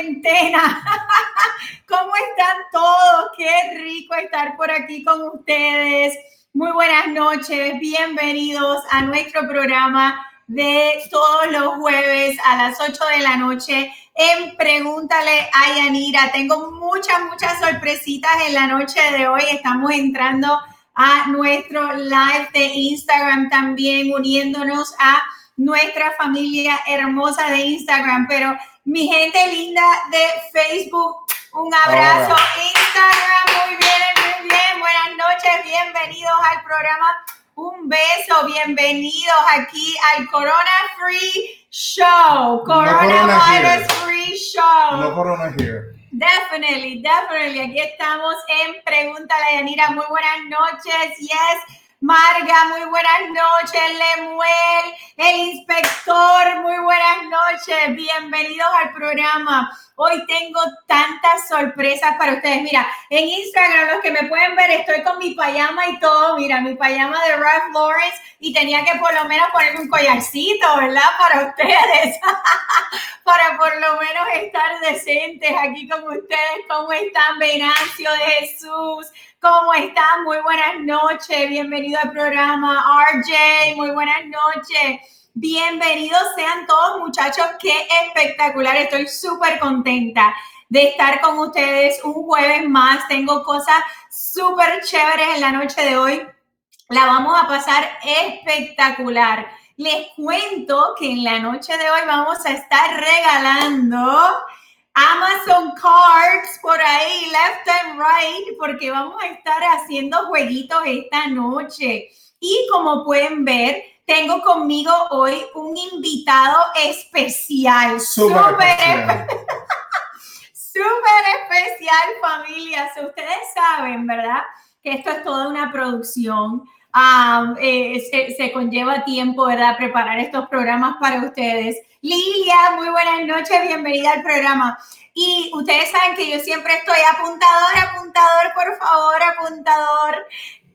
cuarentena? ¿Cómo están todos? Qué rico estar por aquí con ustedes. Muy buenas noches, bienvenidos a nuestro programa de todos los jueves a las 8 de la noche en Pregúntale a Yanira. Tengo muchas, muchas sorpresitas en la noche de hoy. Estamos entrando a nuestro live de Instagram también, uniéndonos a nuestra familia hermosa de Instagram. Pero mi gente linda de Facebook, un abrazo. Instagram, muy bien, muy bien. Buenas noches, bienvenidos al programa un beso, bienvenidos aquí al Corona Free Show. Coronavirus no Free Show. No Corona here. Definitely, definitely. Aquí estamos en Pregúntale a Yanira. Muy buenas noches. Yes. Marga, muy buenas noches. Lemuel, el inspector, muy buenas noches. Bienvenidos al programa. Hoy tengo tantas sorpresas para ustedes. Mira, en Instagram, los que me pueden ver, estoy con mi payama y todo. Mira, mi payama de Ralph Lawrence y tenía que por lo menos ponerme un collarcito, ¿verdad? Para ustedes. para por lo menos estar decentes aquí con ustedes. ¿Cómo están, Venancio de Jesús? ¿Cómo están? Muy buenas noches. Bienvenido al programa. RJ, muy buenas noches. Bienvenidos sean todos muchachos. Qué espectacular. Estoy súper contenta de estar con ustedes un jueves más. Tengo cosas súper chéveres en la noche de hoy. La vamos a pasar espectacular. Les cuento que en la noche de hoy vamos a estar regalando Amazon Cards por ahí, left and right, porque vamos a estar haciendo jueguitos esta noche. Y como pueden ver, tengo conmigo hoy un invitado especial. Súper especial. Súper especial, familia. ustedes saben, ¿verdad? Que esto es toda una producción. Eh, se, se, conlleva tiempo, ¿verdad? Preparar estos programas para ustedes. Lilia, muy buenas noches, bienvenida al programa. Y ustedes saben que yo siempre estoy apuntador, apuntador, por favor, apuntador.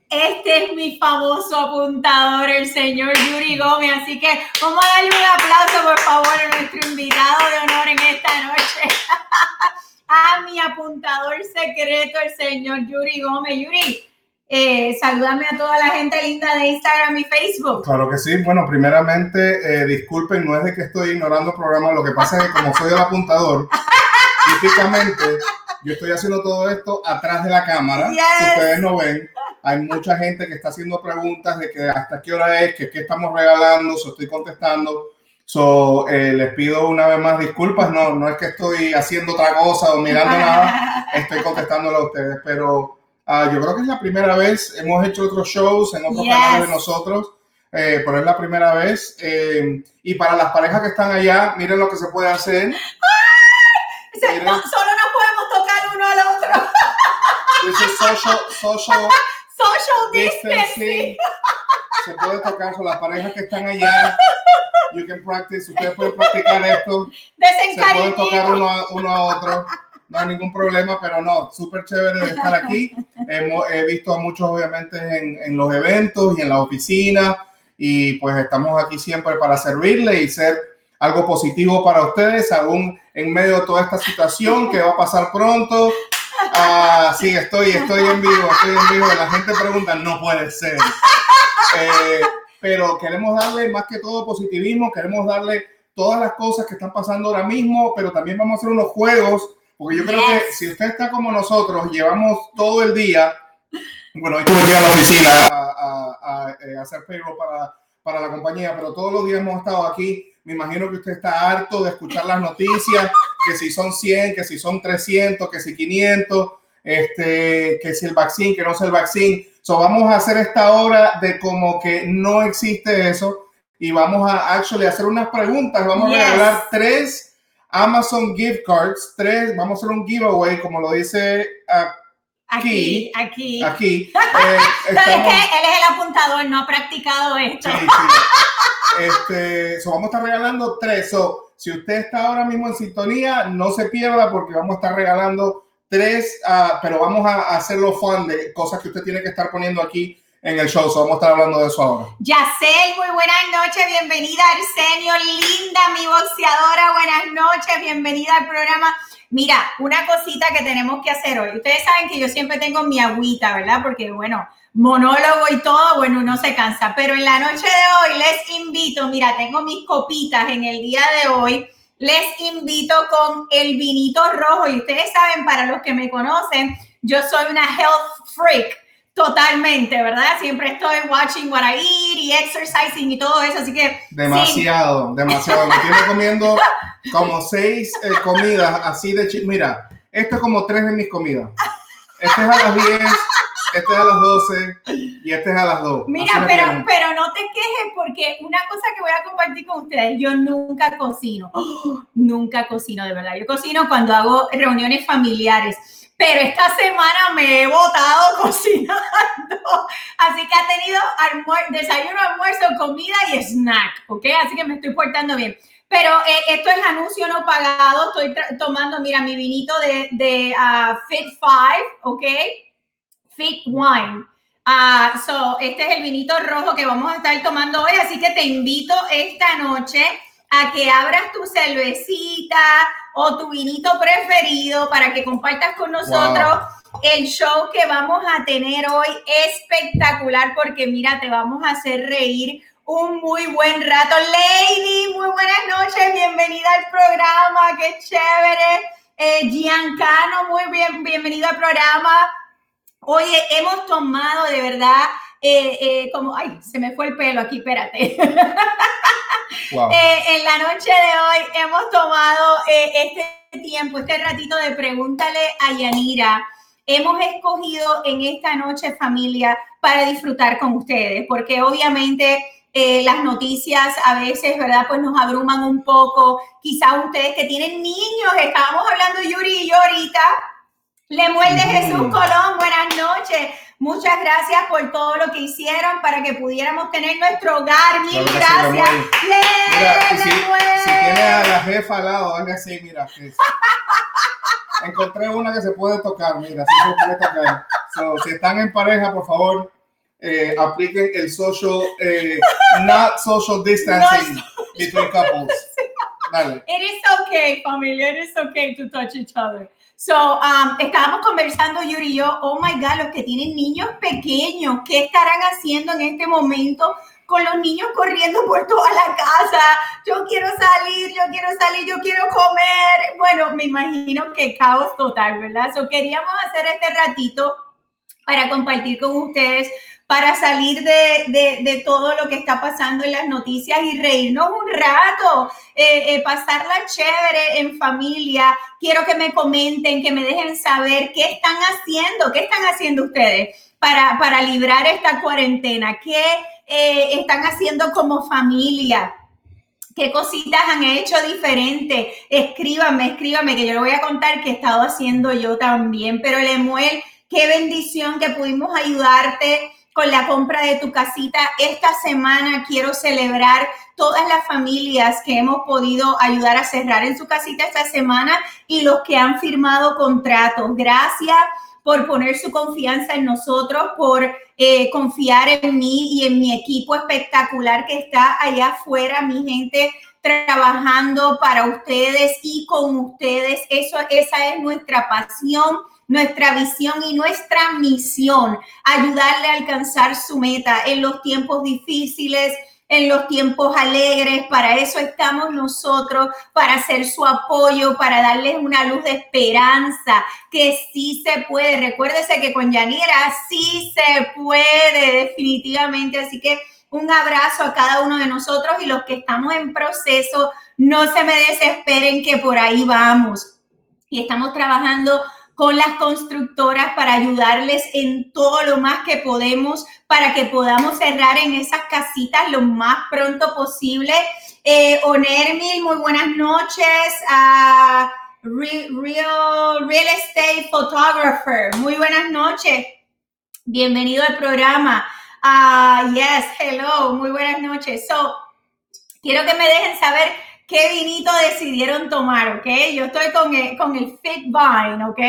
Este es mi famoso apuntador, el señor Yuri Gómez. Así que vamos a darle un aplauso, por favor, a nuestro invitado de honor en esta noche. a mi apuntador secreto, el señor Yuri Gómez. Yuri, eh, salúdame a toda la gente linda de Instagram y Facebook. Claro que sí. Bueno, primeramente, eh, disculpen, no es de que estoy ignorando el programa, lo que pasa es que como soy el apuntador, típicamente yo estoy haciendo todo esto atrás de la cámara. Si ustedes no ven, hay mucha gente que está haciendo preguntas de que hasta qué hora es, que qué estamos regalando, si estoy contestando. So, eh, les pido una vez más disculpas, no, no es que estoy haciendo otra cosa o mirando nada, estoy contestándolo a ustedes, pero Ah, yo creo que es la primera vez, hemos hecho otros shows en otros canales de nosotros, eh, pero es la primera vez. Eh, y para las parejas que están allá, miren lo que se puede hacer. solo nos podemos tocar uno al otro. social, social, social distancing. Se puede tocar con las parejas que están allá. You can practice, ustedes pueden practicar esto. Se pueden tocar uno, uno a otro no hay ningún problema, pero no, súper chévere de estar aquí. Hemos, he visto a muchos, obviamente, en, en, los eventos y en la oficina, y pues estamos aquí siempre para servirle y ser algo positivo para ustedes, aún en medio de toda esta situación que va a pasar pronto. Ah, sí, estoy, estoy en vivo, estoy en vivo. La gente pregunta, no puede ser. Eh, pero queremos darle más que todo positivismo, queremos darle todas las cosas que están pasando ahora mismo, pero también vamos a hacer unos juegos porque yo creo que si usted está como nosotros, llevamos todo el día, bueno, hoy tuve que ir a la oficina a, eh, hacer payroll para, para la compañía, pero todos los días hemos estado aquí. Me imagino que usted está harto de escuchar las noticias, que si son 100, que si son 300, que si 500, este, que si el vaccín, que no es el vaccín. So, vamos a hacer esta hora de como que no existe eso y vamos a actually hacer unas preguntas. Vamos a regalar tres Amazon gift cards, tres, vamos a hacer un giveaway, como lo dice, uh, Aquí, aquí. Aquí. Eh, es que él es el apuntador, no ha practicado esto. Sí, sí. Este, vamos a estar regalando tres. So, si usted está ahora mismo en sintonía, no se pierda porque vamos a estar regalando tres, uh, pero vamos a hacerlo fun de cosas que usted tiene que estar poniendo aquí en el show. So vamos a estar hablando de eso ahora. Yacel, muy buenas noches. Bienvenida, Arsenio. Linda, mi boxeadora. Buenas noches. Bienvenida al programa. Mira, una cosita que tenemos que hacer hoy. Ustedes saben que yo siempre tengo mi agüita, ¿verdad? Porque, bueno, monólogo y todo, bueno, uno se cansa. Pero en la noche de hoy les invito, mira, tengo mis copitas en el día de hoy. Les invito con el vinito rojo. Y ustedes saben, para los que me conocen, yo soy una health freak. Totalmente, ¿verdad? Siempre estoy watching what I eat y exercising y todo eso, así que... Demasiado, demasiado. Me estoy comiendo como seis eh, comidas así de... Mira, esto es como tres de mis comidas. Este es a las 10, este es a las 12 y este es a las 2. Mira, pero, pero no te quejes porque una cosa que voy a compartir con ustedes, yo nunca cocino, nunca cocino de verdad. Yo cocino cuando hago reuniones familiares pero esta semana me he botado cocinando. Así que ha tenido desayuno, almuerzo, comida y snack, ¿ok? Así que me estoy portando bien. Pero eh, esto es anuncio no pagado. Estoy tomando, mira, mi vinito de, de uh, Fit 5, ¿ok? Fit Wine. Uh, so, este es el vinito rojo que vamos a estar tomando hoy. Así que te invito esta noche a que abras tu cervecita o tu vinito preferido para que compartas con nosotros el show que vamos a tener hoy espectacular porque mira, te vamos a hacer reír un muy buen rato. Lady, muy buenas noches, bienvenida al programa, qué chévere. Eh, Giancano, muy bien, bienvenido al programa. Oye, hemos tomado de verdad, eh, eh, como, ay, se me fue el pelo aquí, espérate. Eh, en la noche de hoy hemos tomado eh, este tiempo, este ratito de pregúntale a Yanira. Hemos escogido en esta noche familia para disfrutar con ustedes, porque obviamente eh, las noticias a veces, ¿verdad? Pues nos abruman un poco. Quizás ustedes que tienen niños, estábamos hablando Yuri y yo ahorita. Le muerde Jesús Colón, buenas noches. Muchas gracias por todo lo que hicieron para que pudiéramos tener nuestro hogar. Mil gracias. si, si tienes a la jefa al lado, hazle así, mira. Encontré una que se puede tocar, mira, si se puede tocar. si están en pareja, por favor, eh, apliquen el social, eh, not social distancing between couples. Dale. It is okay, familia. It is okay to touch each other. So, um, estábamos conversando Yuri y yo, oh my God, los que tienen niños pequeños, ¿qué estarán haciendo en este momento con los niños corriendo por toda la casa? Yo quiero salir, yo quiero salir, yo quiero comer. Bueno, me imagino que caos total, ¿verdad? So, queríamos hacer este ratito para compartir con ustedes para salir de, de, todo lo que está pasando en las noticias y reírnos un rato, eh, eh, pasarla chévere en familia. Quiero que me comenten, que me dejen saber qué están haciendo, qué están haciendo ustedes para, para librar esta cuarentena, qué eh, están haciendo como familia. ¿Qué cositas han hecho diferente? Escríbame, escríbame, que yo le voy a contar qué he estado haciendo yo también. Pero Lemuel, qué bendición que pudimos ayudarte con la compra de tu casita. Esta semana quiero celebrar todas las familias que hemos podido ayudar a cerrar en su casita esta semana y los que han firmado contratos. Gracias por poner su confianza en nosotros, por eh, confiar en mí y en mi equipo espectacular que está allá afuera, mi gente trabajando para ustedes y con ustedes. Eso, esa es nuestra pasión nuestra visión y nuestra misión, ayudarle a alcanzar su meta en los tiempos difíciles, en los tiempos alegres. Para eso estamos nosotros, para hacer su apoyo, para darles una luz de esperanza, que sí se puede. Recuérdese que con Yanira sí se puede, definitivamente. Así que un abrazo a cada uno de nosotros y los que estamos en proceso, no se me desesperen que por ahí vamos. Y estamos trabajando con las constructoras para ayudarles en todo lo más que podemos para que podamos cerrar en esas casitas lo más pronto posible. Eh, muy buenas noches. A real, real estate photographer. Muy buenas noches. Bienvenido al programa. Uh, yes, hello, muy buenas noches. So, quiero que me dejen saber qué vinito decidieron tomar, ¿ok? Yo estoy con el, con el Fit Vine, ¿ok?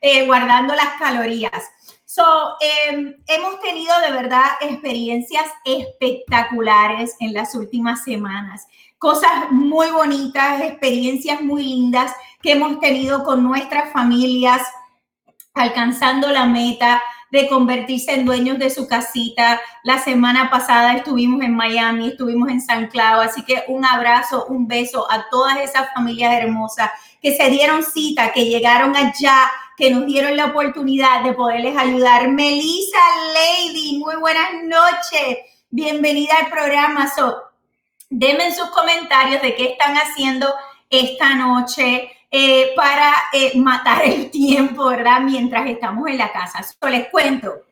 Eh, guardando las calorías. So, em, hemos tenido de verdad experiencias espectaculares en las últimas semanas. Cosas muy bonitas, experiencias muy lindas que hemos tenido con nuestras familias, alcanzando la meta de convertirse en dueños de su casita. La semana pasada estuvimos en Miami, estuvimos en San Clau, así que un abrazo, un beso a todas esas familias hermosas que se dieron cita, que llegaron allá que nos dieron la oportunidad de poderles ayudar. Melissa Lady, muy buenas noches. Bienvenida al programa. So, denme en sus comentarios de qué están haciendo esta noche eh, para eh, matar el tiempo, ¿verdad? Mientras estamos en la casa. So, les cuento.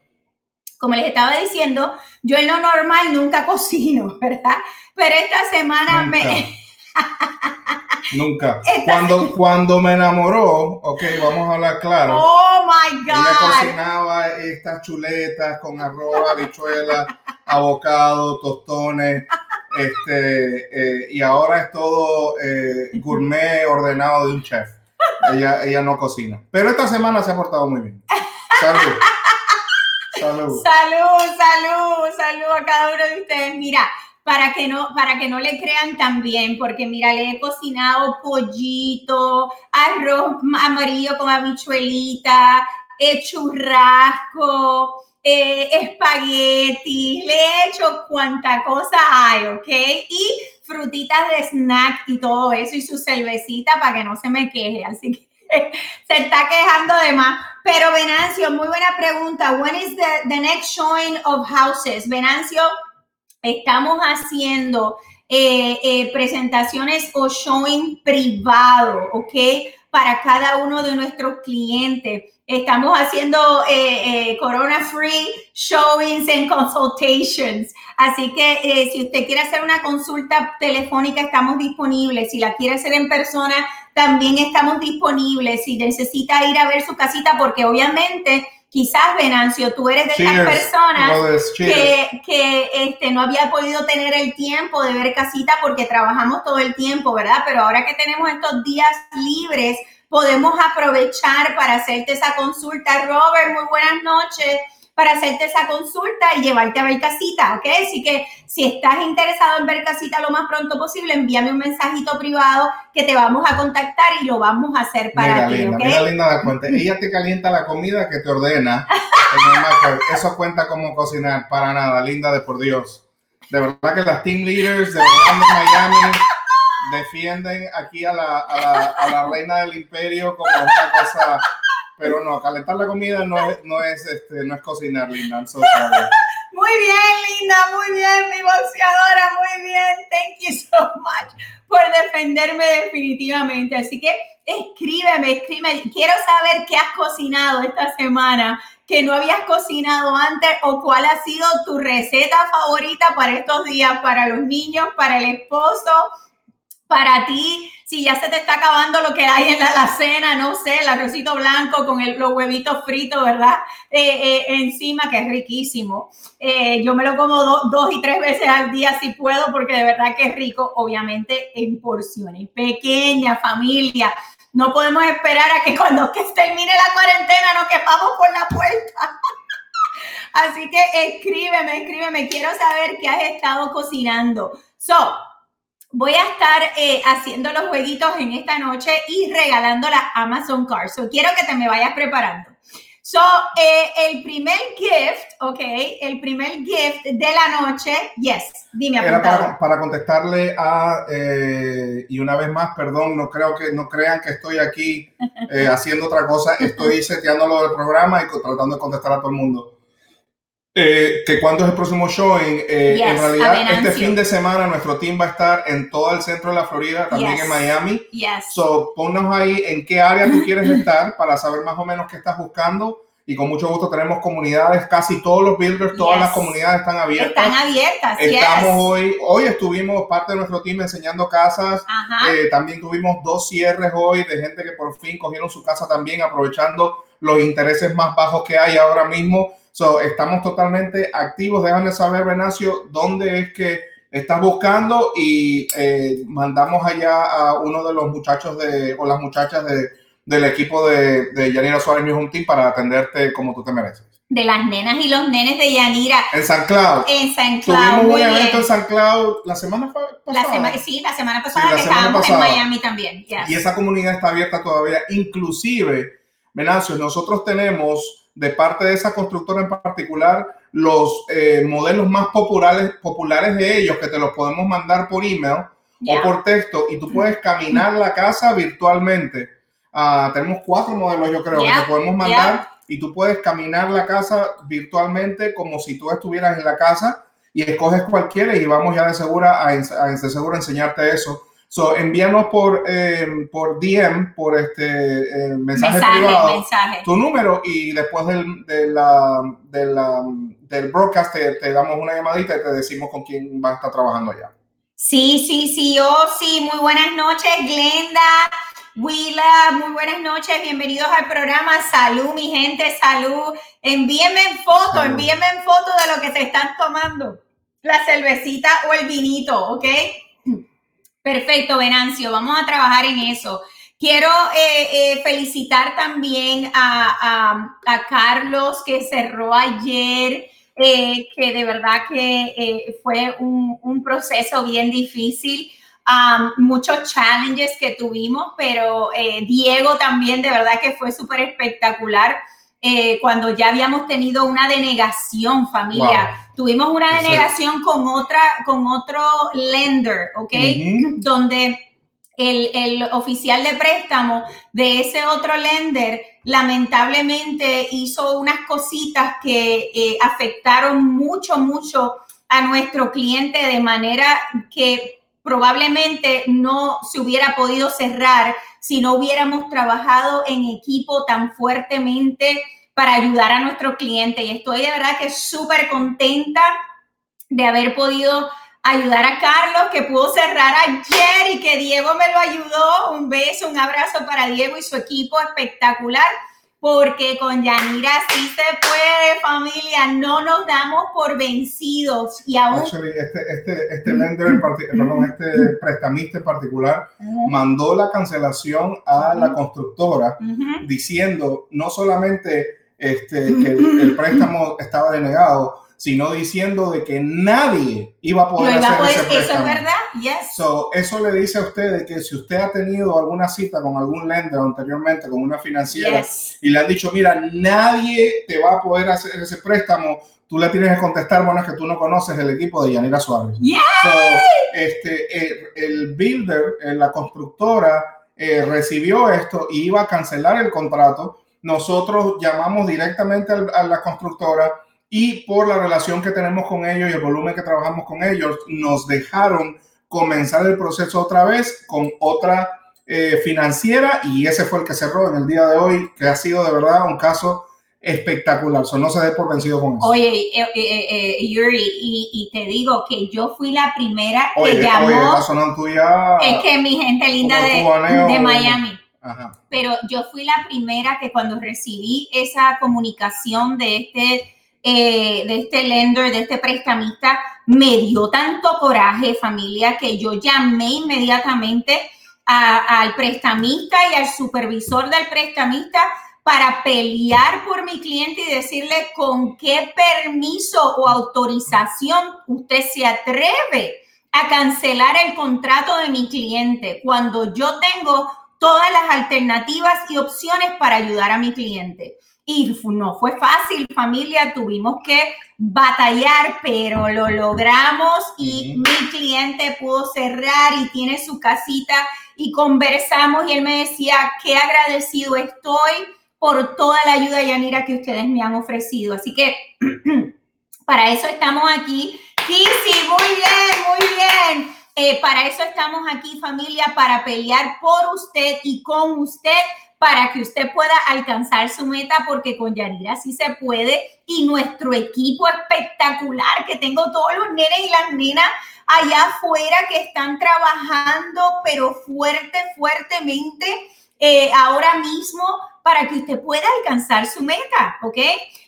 Como les estaba diciendo, yo en lo normal nunca cocino, ¿verdad? Pero esta semana me... Nunca. Cuando, cuando me enamoró, ok, vamos a hablar claro. Oh my God. Me cocinaba estas chuletas con arroz, habichuelas, avocado, tostones. Este, eh, y ahora es todo eh, gourmet ordenado de un chef. Ella, ella no cocina. Pero esta semana se ha portado muy bien. Salud. Salud. Salud, salud, salud a cada uno de ustedes. Mira, para que no, para que no le crean también, porque mira, le he cocinado pollito, arroz amarillo con habichuelita, eh, churrasco, eh, espagueti, le he hecho cuanta cosa hay, ¿ok? Y frutitas de snack y todo eso, y su cervecita para que no se me queje, así que se está quejando de más. Pero Venancio, muy buena pregunta. When is the, the next showing of houses? Venancio, estamos haciendo eh, eh, presentaciones o showing privado, ¿ok? Para cada uno de nuestros clientes. Estamos haciendo eh, Corona Free showings and consultations. Así que si usted quiere hacer una consulta telefónica, estamos disponibles. Si la quiere hacer en persona, también estamos disponibles. Si necesita ir a ver su casita, porque obviamente quizás Venancio, tú eres de esas personas que, que este, no había podido tener el tiempo de ver casita porque trabajamos todo el tiempo, ¿verdad? Pero ahora que tenemos estos días libres, podemos aprovechar para hacerte esa consulta. Robert, muy buenas noches para hacerte esa consulta y llevarte a ver casita, ¿ok? Así que si estás interesado en ver casita lo más pronto posible, envíame un mensajito privado que te vamos a contactar y lo vamos a hacer para ti, linda, Mira, linda cuenta. Ella te calienta la comida que te ordena. Eso cuenta como cocinar, para nada, linda de por Dios. De verdad que las team leaders de Miami defienden aquí a la, a la, a la reina del imperio como una cosa pero no, calentar la comida no es, no es, este, no es cocinar, Linda. muy bien, Linda, muy bien, mi boxeadora, muy bien. Thank you so much por defenderme definitivamente. Así que escríbeme, escríbeme. Quiero saber qué has cocinado esta semana que no habías cocinado antes o cuál ha sido tu receta favorita para estos días, para los niños, para el esposo, para ti si ya se te está acabando lo que hay en la, cena, no sé, el arrocito blanco con los huevitos fritos, ¿verdad? Eh, eh, encima, que es riquísimo. Eh, yo me lo como dos y tres veces al día si puedo, porque de verdad que es rico, obviamente en porciones pequeñas, familia. No podemos esperar a que cuando que termine la cuarentena nos quepamos por la puerta. Así que escríbeme, escríbeme. Quiero saber qué has estado cocinando. So, voy a estar eh, haciendo los jueguitos en esta noche y regalando la Amazon Card. So, quiero que te me vayas preparando. So, eh, el primer gift, ok, el primer gift de la noche, yes, dime. Era para, para, contestarle a, eh, y una vez más, perdón, no creo que, no crean que estoy aquí haciendo otra cosa, estoy seteando lo del programa y tratando de contestar a todo el mundo. Eh, que cuando es el próximo showing, eh, en realidad este fin de semana nuestro team va a estar en todo el centro de la Florida, también en Miami. Yes. So, ponnos ahí en qué área tú quieres estar para saber más o menos qué estás buscando y con mucho gusto tenemos comunidades, casi todos los builders, todas las comunidades están abiertas. Están abiertas. Estamos hoy, hoy estuvimos parte de nuestro team enseñando casas. Eh, también tuvimos dos cierres hoy de gente que por fin cogieron su casa también, aprovechando los intereses más bajos que hay ahora mismo. So, estamos totalmente activos. Déjame saber, Benacio, dónde es que estás buscando y eh, mandamos allá a uno de los muchachos de, o las muchachas de del equipo de, de Yanira Suárez New Team para atenderte como tú te mereces. De las nenas y los nenes de Yanira. En San Cloud. En San Cloud. Tuvimos un evento en San Cloud la semana pasada. La semana, sí, la semana pasada que estábamos en Miami también. Y esa comunidad está abierta todavía. Inclusive, Venancio, nosotros tenemos de parte de esa constructora en particular los eh, modelos más populares, populares de ellos que te los podemos mandar por email o por texto y tú puedes caminar la casa virtualmente. Ah, tenemos cuatro modelos, yo creo, que te podemos mandar y tú puedes caminar la casa virtualmente como si tú estuvieras en la casa y escoges cualquiera y vamos ya de segura a, a, seguro enseñarte eso. So, envíanos por, eh, por DM, por este eh, mensaje, privado, tu número y después del, de la, de la, del broadcast te, te, damos una llamadita y te decimos con quién va a estar trabajando allá. Sí, sí, sí, yo sí. Muy buenas noches, Glenda. Willa, muy buenas noches, bienvenidos al programa. Salud, mi gente, salud. Envíenme en foto, envíenme en foto de lo que se están tomando, la cervecita o el vinito, ¿ok? Perfecto, Venancio, vamos a trabajar en eso. Quiero eh, eh, felicitar también a, Carlos que cerró ayer, eh, que de verdad que fue un, proceso bien difícil muchos challenges que tuvimos, pero Diego también de verdad que fue súper espectacular. Cuando ya habíamos tenido una denegación, familia. Tuvimos una denegación con otra, con otro lender, ¿ok? Donde el, el, oficial de préstamo de ese otro lender lamentablemente hizo unas cositas que eh, afectaron mucho, mucho a nuestro cliente de manera que probablemente no se hubiera podido cerrar si no hubiéramos trabajado en equipo tan fuertemente para ayudar a nuestro cliente. Y estoy de verdad que súper contenta de haber podido ayudar a Carlos, que pudo cerrar ayer y que Diego me lo ayudó. Un beso, un abrazo para Diego y su equipo espectacular porque con Yanira sí se puede, familia, no nos damos por vencidos. Y aún... Actually, este, este, este lender, perdón, este prestamista en particular, mandó la cancelación a la constructora diciendo no solamente este, que el préstamo estaba denegado, sino diciendo de que nadie iba a poder hacer ese préstamo. Eso es verdad, yes. eso le dice a usted que si usted ha tenido alguna cita con algún lender anteriormente, con una financiera, y le han dicho, mira, nadie te va a poder hacer ese préstamo, tú le tienes que contestar, bueno, es que tú no conoces el equipo de Yanira Suárez. este, el, builder, eh, la constructora, eh, recibió esto y iba a cancelar el contrato. Nosotros llamamos directamente a la constructora y por la relación que tenemos con ellos y el volumen que trabajamos con ellos, nos dejaron comenzar el proceso otra vez con otra eh, financiera y ese fue el que cerró en el día de hoy, que ha sido de verdad un caso espectacular. So, no se dé por vencido con eso. Oye, eh, eh, Yuri, y, te digo que yo fui la primera que llamó. es que mi gente linda de, de Miami. Pero yo fui la primera que cuando recibí esa comunicación de este eh, de este lender, de este prestamista, me dio tanto coraje, familia, que yo llamé inmediatamente al prestamista y al supervisor del prestamista para pelear por mi cliente y decirle con qué permiso o autorización usted se atreve a cancelar el contrato de mi cliente cuando yo tengo todas las alternativas y opciones para ayudar a mi cliente. Y no fue fácil, familia, tuvimos que batallar, pero lo logramos y mi cliente pudo cerrar y tiene su casita y conversamos y él me decía, qué agradecido estoy por toda la ayuda, Yanira, que ustedes me han ofrecido. Así que para eso estamos aquí. Sí, sí, muy bien, muy bien. Eh, para eso estamos aquí, familia, para pelear por usted y con usted para que usted pueda alcanzar su meta, porque con Yanira sí se puede y nuestro equipo espectacular, que tengo todos los nenes y las nenas allá afuera que están trabajando, pero fuerte, fuertemente eh, ahora mismo para que usted pueda alcanzar su meta, ¿ok?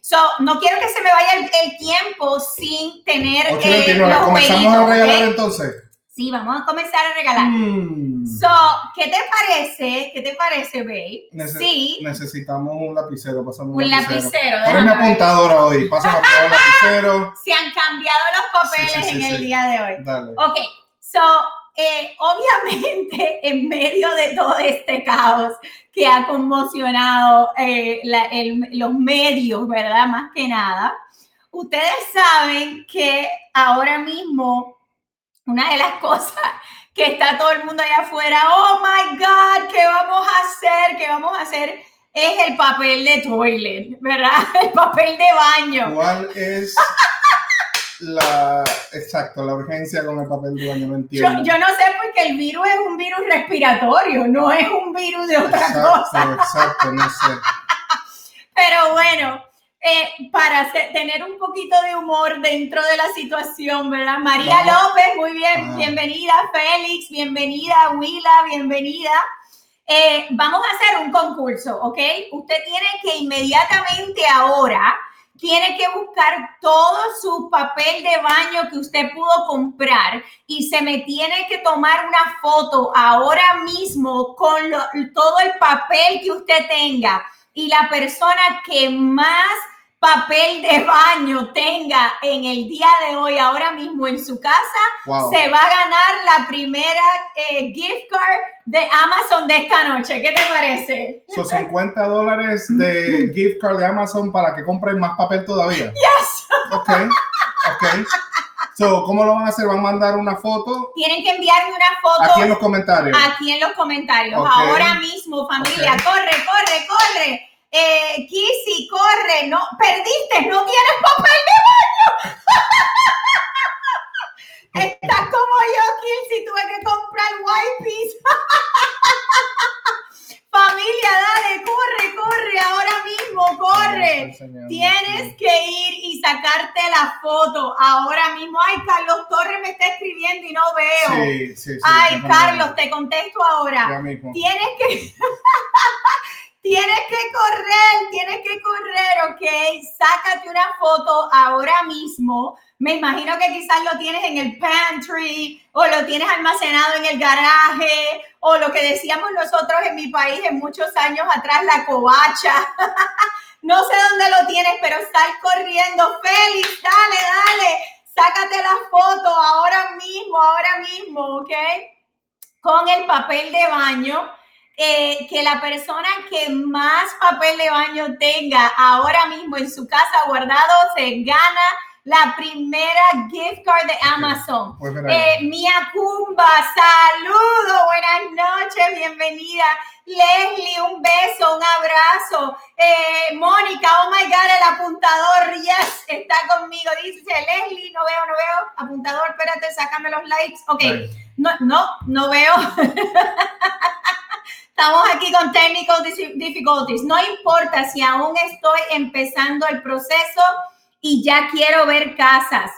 So, no quiero que se me vaya el, tiempo sin tener eh, los ¿Comenzamos a regalar entonces? Sí, vamos a comenzar a regalar. Mm. So, ¿qué te parece? ¿Qué te parece, babe? sí. Necesitamos un lapicero. Pasamos un lapicero. lapicero Ponme apuntadora hoy. Pásame el lapicero. Se han cambiado los papeles en el día de hoy. Dale. Ok. So, eh, obviamente, en medio de todo este caos que ha conmocionado eh, los medios, ¿verdad? Más que nada, ustedes saben que ahora mismo una de las cosas que está todo el mundo allá afuera, oh my God, ¿qué vamos a hacer? ¿Qué vamos a hacer? Es el papel de toilet, ¿verdad? El papel de baño. ¿Cuál es la, exacto, la urgencia con el papel de baño? No entiendo. Yo, no sé porque el virus es un virus respiratorio, no es un virus de otra cosa. Exacto, no sé. Pero bueno, eh, para tener un poquito de humor dentro de la situación, ¿verdad? María López, muy bien, ah. bienvenida. Félix, bienvenida. Willa, bienvenida. Eh, vamos a hacer un concurso, ¿ok? Usted tiene que inmediatamente ahora, tiene que buscar todo su papel de baño que usted pudo comprar y se me tiene que tomar una foto ahora mismo con todo el papel que usted tenga y la persona que más papel de baño tenga en el día de hoy, ahora mismo en su casa, se va a ganar la primera eh, gift card de Amazon de esta noche. ¿Qué te parece? Son 50 dólares de gift card de Amazon para que compren más papel todavía. Yes. Ok, ok. So, ¿Cómo lo van a hacer? ¿Van a mandar una foto? Tienen que enviarme una foto. Aquí en los comentarios. Aquí en los comentarios. Ahora mismo, familia. Corre, corre, corre eh, Kissy, corre, no, perdiste, no tienes papel de baño. Estás como yo, Kissy, tuve que comprar wipes. Familia, dale, corre, corre, ahora mismo, corre. Tienes que sacarte la foto ahora mismo. Ay, Carlos Torres me está escribiendo y no veo. Sí, sí, sí, Ay, Carlos, te contesto ahora. Tienes que... Tienes que correr, tienes que correr, ¿ok? Sácate una foto ahora mismo. Me imagino que quizás lo tienes en el pantry o lo tienes almacenado en el garaje o lo que decíamos nosotros en mi país en muchos años atrás, la covacha. no sé dónde lo tienes, pero sal corriendo. Félix, dale, dale. Sácate la foto ahora mismo, ahora mismo, ¿ok? Con el papel de baño eh, que la persona que más papel de baño tenga ahora mismo en su casa guardado se gana la primera gift card de Amazon. Pues eh, Mia Kumba, saludo, buenas noches, bienvenida. Leslie, un beso, un abrazo. Eh, Mónica, oh my God, el apuntador, yes, está conmigo. Dice Leslie, no veo, no veo. Apuntador, espérate, sácame los likes. Ok, no, no, no veo. Estamos aquí con technical difficulties. No importa si aún estoy empezando el proceso y ya quiero ver casas.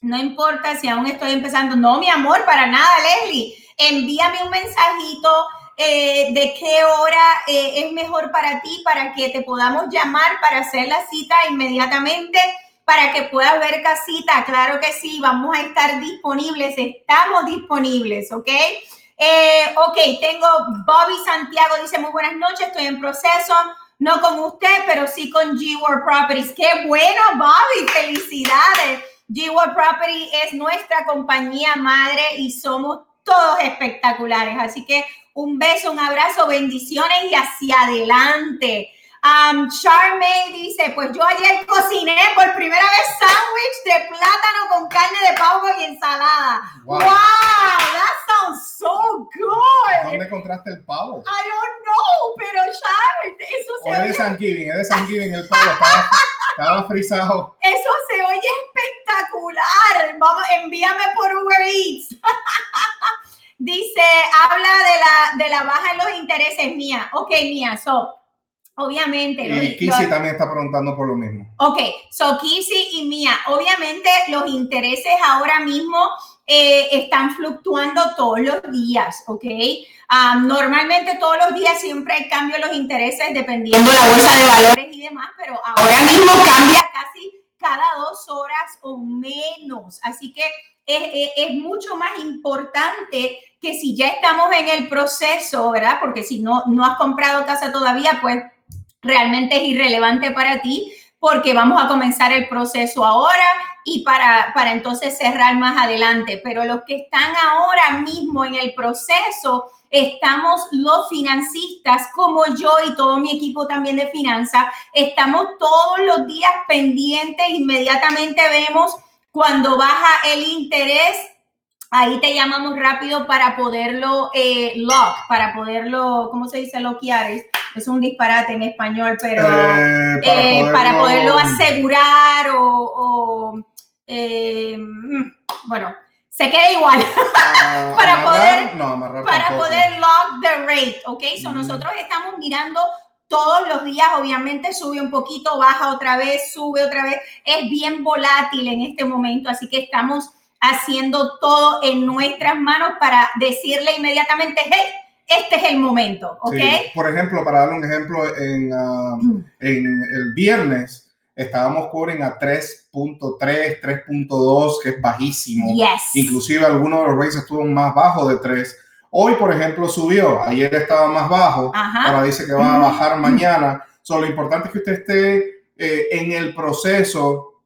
No importa si aún estoy empezando. No, mi amor, para nada, Leslie. Envíame un mensajito eh, de qué hora eh, es mejor para ti, para que te podamos llamar para hacer la cita inmediatamente, para que puedas ver casita. Claro que sí, vamos a estar disponibles, estamos disponibles, ¿ok? Eh, ok, tengo Bobby Santiago, dice muy buenas noches, estoy en proceso, no con usted, pero sí con G-World Properties. Qué bueno, Bobby, felicidades. G-World Property es nuestra compañía madre y somos todos espectaculares. Así que un beso, un abrazo, bendiciones y hacia adelante. Um, Charme dice, pues yo ayer cociné por primera vez sándwich de plátano con carne de pavo y ensalada. Wow. that sounds so good. ¿Dónde encontraste el pavo? I don't know, pero Charme, eso se o es de Thanksgiving, es de Thanksgiving el pavo, estaba, frisado. Eso se oye espectacular. Vamos, envíame por Uber Eats. Dice, habla de la, de la baja en los intereses mía. Ok, mía, so, obviamente. Y Kissy también está preguntando por lo mismo. Ok, so Kissy y mía, obviamente los intereses ahora mismo eh, están fluctuando todos los días, ¿ok? normalmente todos los días siempre hay cambio en los intereses dependiendo de la bolsa de valores y demás, pero ahora mismo cambia casi cada dos horas o menos. Así que es, es, mucho más importante que si ya estamos en el proceso, ¿verdad? Porque si no, no has comprado casa todavía, pues realmente es irrelevante para ti porque vamos a comenzar el proceso ahora y para, para entonces cerrar más adelante. Pero los que están ahora mismo en el proceso, estamos los financistas como yo y todo mi equipo también de finanzas, estamos todos los días pendientes, inmediatamente vemos cuando baja el interés, ahí te llamamos rápido para poderlo eh, lock, para poderlo, ¿cómo se dice loquear? Es, un disparate en español, pero eh, eh, para, poderlo, asegurar o, mm, bueno, se queda igual ah, para poder para poder lock the rate, ¿ok? So nosotros estamos mirando todos los días, obviamente sube un poquito, baja otra vez, sube otra vez. Es bien volátil en este momento, así que estamos haciendo todo en nuestras manos para decirle inmediatamente, hey, este es el momento, ¿ok? Por ejemplo, para dar un ejemplo, en, ah, en el viernes estábamos cubren a 3.3, 3.2, que es bajísimo. Yes. Inclusive algunos de los rates estuvo más bajo de 3 Hoy, por ejemplo, subió. Ayer estaba más bajo. Ahora dice que va a bajar mañana. So, lo importante es que usted esté eh, en el proceso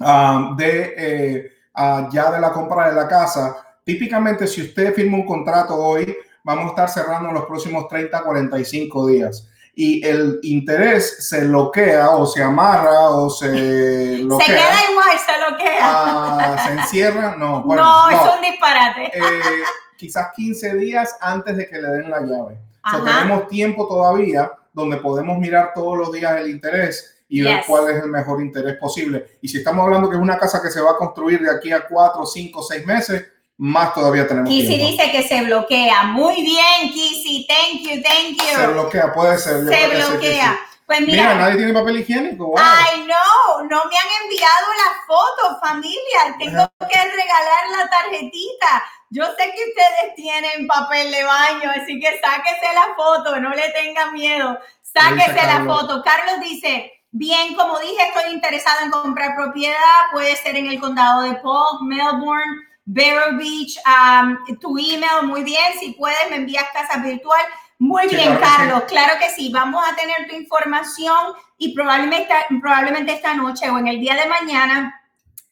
um, de eh, uh, ya de la compra de la casa. Típicamente, si usted firma un contrato hoy, vamos a estar cerrando en los próximos 30, 45 días. Y el interés se bloquea o se amarra o se bloquea. Se queda igual, se bloquea. Uh, se encierra, no. Bueno, no, es un disparate. Eh, quizás 15 días antes de que le den la llave. O tenemos tiempo todavía donde podemos mirar todos los días el interés y ver cuál es el mejor interés posible. Y si estamos hablando que es una casa que se va a construir de aquí a 4, 5, 6 meses, más todavía tenemos Kissy dice que se bloquea. Muy bien, Kissy. Thank you, thank you. Se bloquea, puede ser. Se bloquea. Pues mira, nadie tiene papel higiénico. Ay, no, no me han enviado la foto, familia. Tengo que regalar la tarjetita. Yo sé que ustedes tienen papel de baño, así que sáquese la foto, no le tenga miedo. Sáquese la foto. Carlos dice, bien, como dije, estoy interesado en comprar propiedad. Puede ser en el condado de Polk, Melbourne, Vero Beach. Um, tu email, muy bien. Si puedes, me envías casa virtual. Muy bien, Carlos. Claro que sí. Vamos a tener tu información y probablemente, probablemente esta noche o en el día de mañana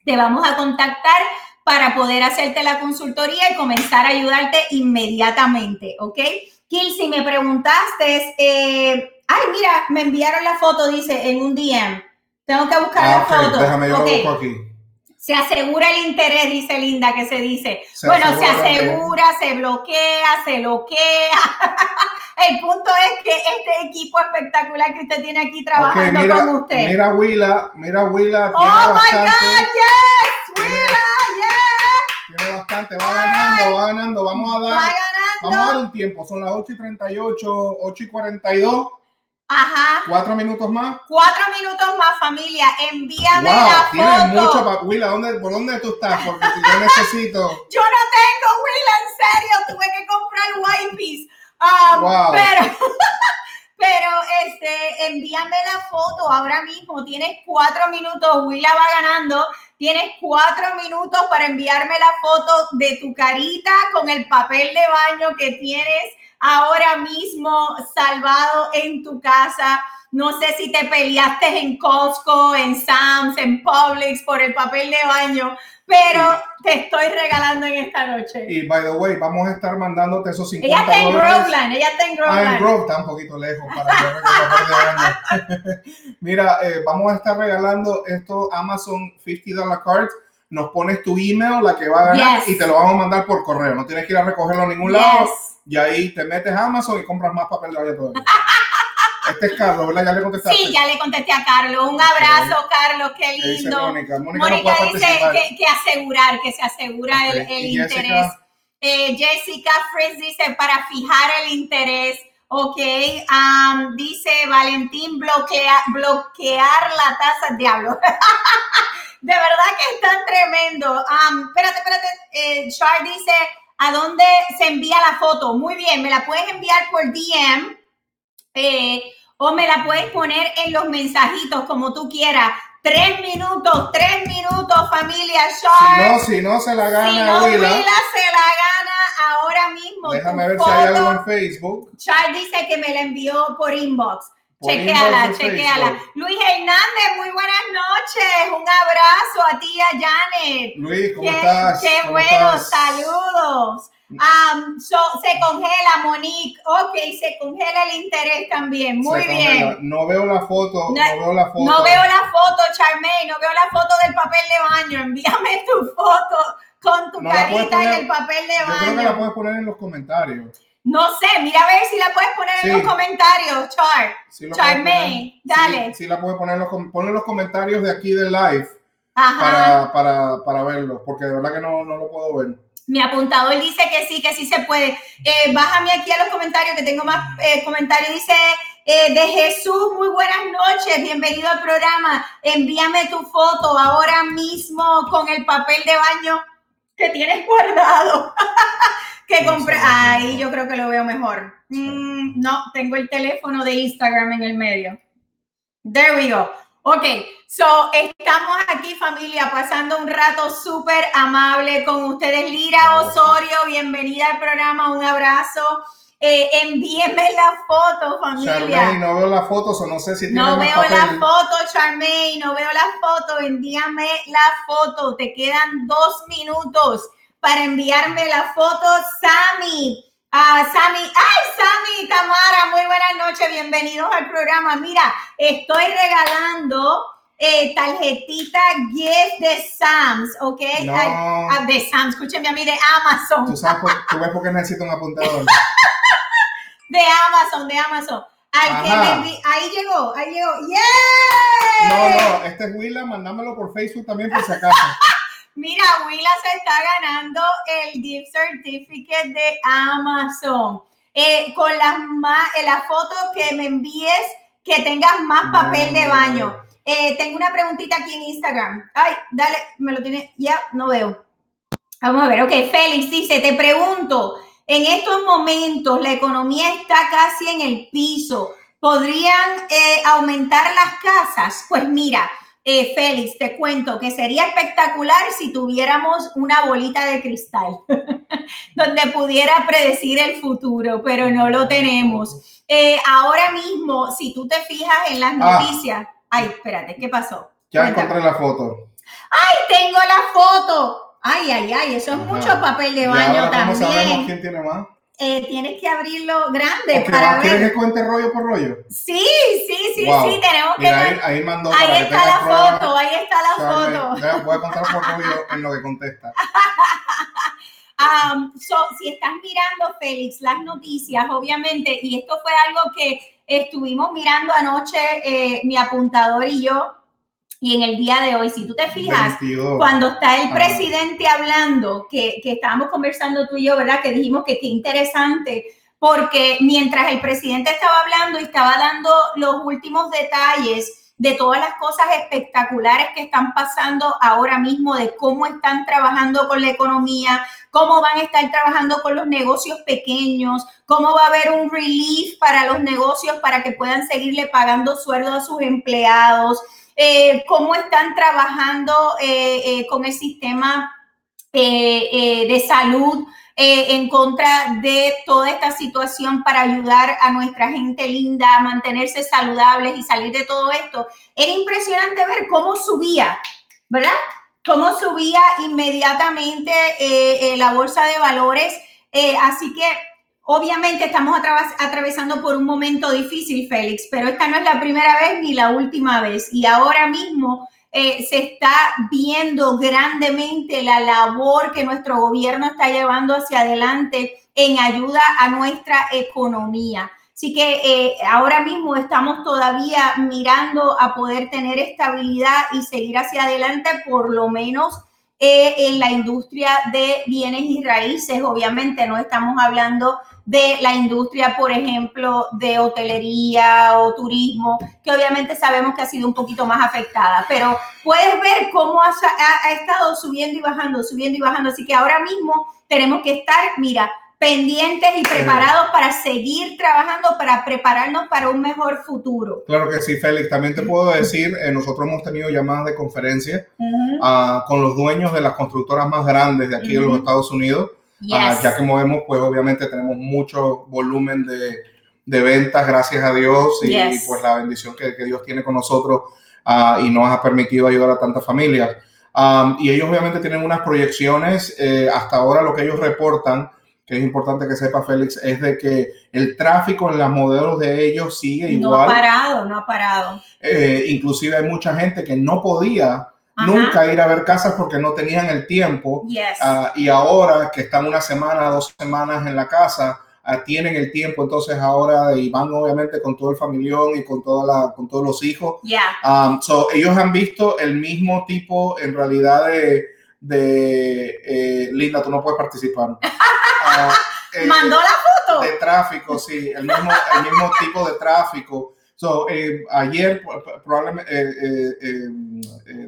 te vamos a contactar para poder hacerte la consultoría y comenzar a ayudarte inmediatamente, ¿ok? Kill, si me preguntaste, eh, ay, mira, me enviaron la foto, dice, en un DM. Tengo que buscar la ah, foto. Déjame, yo lo aquí. Se asegura el interés, dice Linda, que se dice. bueno, se asegura, se bloquea, se bloquea. el punto es que este equipo espectacular que usted tiene aquí trabajando con usted. Mira, Willa, mira, Willa. Oh my God, yes, Willa bastante, va ganando, va ganando. Vamos a dar, vamos a dar un tiempo. Son las 8 y 38, 8 y 42. Ajá. Cuatro minutos más. Cuatro minutos más, familia. Envíame la tienes mucho Willa, ¿dónde, ¿por dónde tú estás? Porque yo necesito. yo no tengo, Willa, en serio. Tuve que comprar wipes. Um, wow. Pero, pero este, envíame la foto ahora mismo. Tienes cuatro minutos. Willa va ganando. Tienes cuatro minutos para enviarme la foto de tu carita con el papel de baño que tienes ahora mismo salvado en tu casa. No sé si te peleaste en Costco, en Sam's, en Publix por el papel de baño, pero te estoy regalando en esta noche. Y by the way, vamos a estar mandándote esos 50 Ella está en Groveland, ella está en Groveland. Ah, en Grove está un poquito lejos para Mira, eh, vamos a estar regalando esto Amazon 50 dollar cards. Nos pones tu email, la que va a ganar, y te lo vamos a mandar por correo. No tienes que ir a recogerlo a ningún lado. Y ahí te metes a Amazon y compras más papel de baño todavía. Este es Carlos, ¿verdad? Ya le contestaste. Sí, ya le contesté a Carlos. Un abrazo, Carlos, qué lindo. Mónica, Mónica, dice que, que, asegurar, que se asegura el, el interés. Eh, Jessica Fritz dice para fijar el interés. Ok, um, dice Valentín, bloquea, bloquear la tasa, diablo. de verdad que están tremendo. Um, espérate, espérate. Eh, Char dice, ¿a dónde se envía la foto? Muy bien, me la puedes enviar por DM eh, o me la puedes poner en los mensajitos como tú quieras. Tres minutos, tres minutos, familia. Si no, si no se la gana si no, Willa. se la gana ahora mismo. Déjame ver si hay algo en Facebook. Char dice que me la envió por inbox. Chequeala, chequeala. Luis Hernández, muy buenas noches. Un abrazo a ti, a Janet. Luis, ¿cómo estás? Qué bueno, saludos. Um, se congela, Monique. Ok, se congela el interés también. Muy bien. No veo la foto. No, veo la foto. No veo la foto, Charmaine. No veo la foto del papel de baño. Envíame tu foto con tu carita en el papel de baño. Yo creo que la puedes poner en los comentarios. No sé, mira a ver si la puedes poner en los comentarios, Char. Sí Charme, dale. Sí, la puedes poner en los, en los comentarios de aquí del live para, para, para, verlo, porque de verdad que no, no, lo puedo ver. Mi apuntador dice que sí, que sí se puede. Eh, bájame aquí a los comentarios, que tengo más eh, comentarios. Dice eh, de Jesús, muy buenas noches, bienvenido al programa. Envíame tu foto ahora mismo con el papel de baño que tienes guardado. que compré. Ahí yo creo que lo veo mejor. Mm, no, tengo el teléfono de Instagram en el medio. There we go. Ok, so estamos aquí familia pasando un rato súper amable con ustedes. Lira Osorio, bienvenida al programa, un abrazo. Eh, envíenme la foto, familia. Charmaine, no veo la foto, o no sé si No veo la foto, Charmaine, no veo la foto. Envíame la foto. Te quedan dos minutos para enviarme la foto, Sami. Ah, Sami, ay, Sami, Tamara, muy buenas noches, bienvenidos al programa. Mira, estoy regalando eh, tarjetita gift de Sams, ¿ok? Ah, de Sams, escúcheme a mí, de Amazon. ¿Tú, sabes por, ¿Tú ves por qué necesito un apuntador? de Amazon, de Amazon. ahí llegó, ahí llegó. ¡Yeah! No, no, este es Willa, mándamelo por Facebook también por si acaso. Mira, Willa se está ganando el gift certificate de Amazon. Eh, con las más, eh, la foto que me envíes que tengas más papel de baño. Eh, tengo una preguntita aquí en Instagram. Ay, dale, me lo tiene, ya, no veo. Vamos a ver, ok, Félix dice, te pregunto, en estos momentos la economía está casi en el piso. ¿Podrían aumentar las casas? Pues mira, eh, Félix, te cuento que sería espectacular si tuviéramos una bolita de cristal donde pudiera predecir el futuro, pero no lo tenemos. Eh, ahora mismo, si tú te fijas en las ah. noticias, ay, espérate, ¿qué pasó? Ya encontré la foto. Ay, tengo la foto. Ay, ay, ay, eso es mucho papel de baño también. ¿Cómo sabemos quién tiene más? Eh, tienes que abrirlo grande para ¿Quieres que cuente rollo por rollo? Sí, sí, sí, sí, tenemos que ahí, ahí, mandó ahí está la foto, ahí está la foto. Voy a contar por rollo en lo que contesta. um, si estás mirando, Félix, las noticias, obviamente, y esto fue algo que estuvimos mirando anoche, eh, mi apuntador y yo, y en el día de hoy, si tú te fijas, cuando está el presidente hablando, que, que, estábamos conversando tú y yo, ¿verdad? Que dijimos que qué interesante, porque mientras el presidente estaba hablando y estaba dando los últimos detalles de todas las cosas espectaculares que están pasando ahora mismo, de cómo están trabajando con la economía, cómo van a estar trabajando con los negocios pequeños, cómo va a haber un relief para los negocios para que puedan seguirle pagando sueldo a sus empleados eh, cómo están trabajando eh, eh, con el sistema de salud en contra de toda esta situación para ayudar a nuestra gente linda a mantenerse saludables y salir de todo esto. Era impresionante ver cómo subía, ¿verdad? Cómo subía inmediatamente la bolsa de valores. así que Obviamente estamos atravesando por un momento difícil, Félix, pero esta no es la primera vez ni la última vez. Y ahora mismo eh, se está viendo grandemente la labor que nuestro gobierno está llevando hacia adelante en ayuda a nuestra economía. Así que eh, ahora mismo estamos todavía mirando a poder tener estabilidad y seguir hacia adelante por lo menos eh, en la industria de bienes y raíces. Obviamente no estamos hablando de la industria, por ejemplo, de hotelería o turismo, que obviamente sabemos que ha sido un poquito más afectada, pero puedes ver cómo ha, ha, estado subiendo y bajando, subiendo y bajando. Así que ahora mismo tenemos que estar, mira, pendientes y preparados para seguir trabajando, para prepararnos para un mejor futuro. Claro que sí, Félix. También te puedo decir, eh, nosotros hemos tenido llamadas de conferencia uh, con los dueños de las constructoras más grandes de aquí de los Estados Unidos Ah, ya que movemos, pues obviamente tenemos mucho volumen de, de ventas, gracias a Dios, y, pues la bendición que, que, Dios tiene con nosotros uh, y nos ha permitido ayudar a tantas familias. Um, y ellos obviamente tienen unas proyecciones, eh, hasta ahora lo que ellos reportan, que es importante que sepa Félix, es de que el tráfico en los modelos de ellos sigue igual. No ha parado, no ha parado. Eh, inclusive hay mucha gente que no podía nunca ir a ver casas porque no tenían el tiempo. Ah, y ahora que están una semana, dos semanas en la casa, uh, tienen el tiempo, entonces ahora y van obviamente con todo el familión y con, toda la, con todos los hijos. Um, so, ellos han visto el mismo tipo en realidad de, de eh, Linda, tú no puedes participar. Uh, Mandó la foto. De tráfico, sí, el mismo, el mismo tipo de tráfico. So, eh, ayer, probablemente, eh, eh,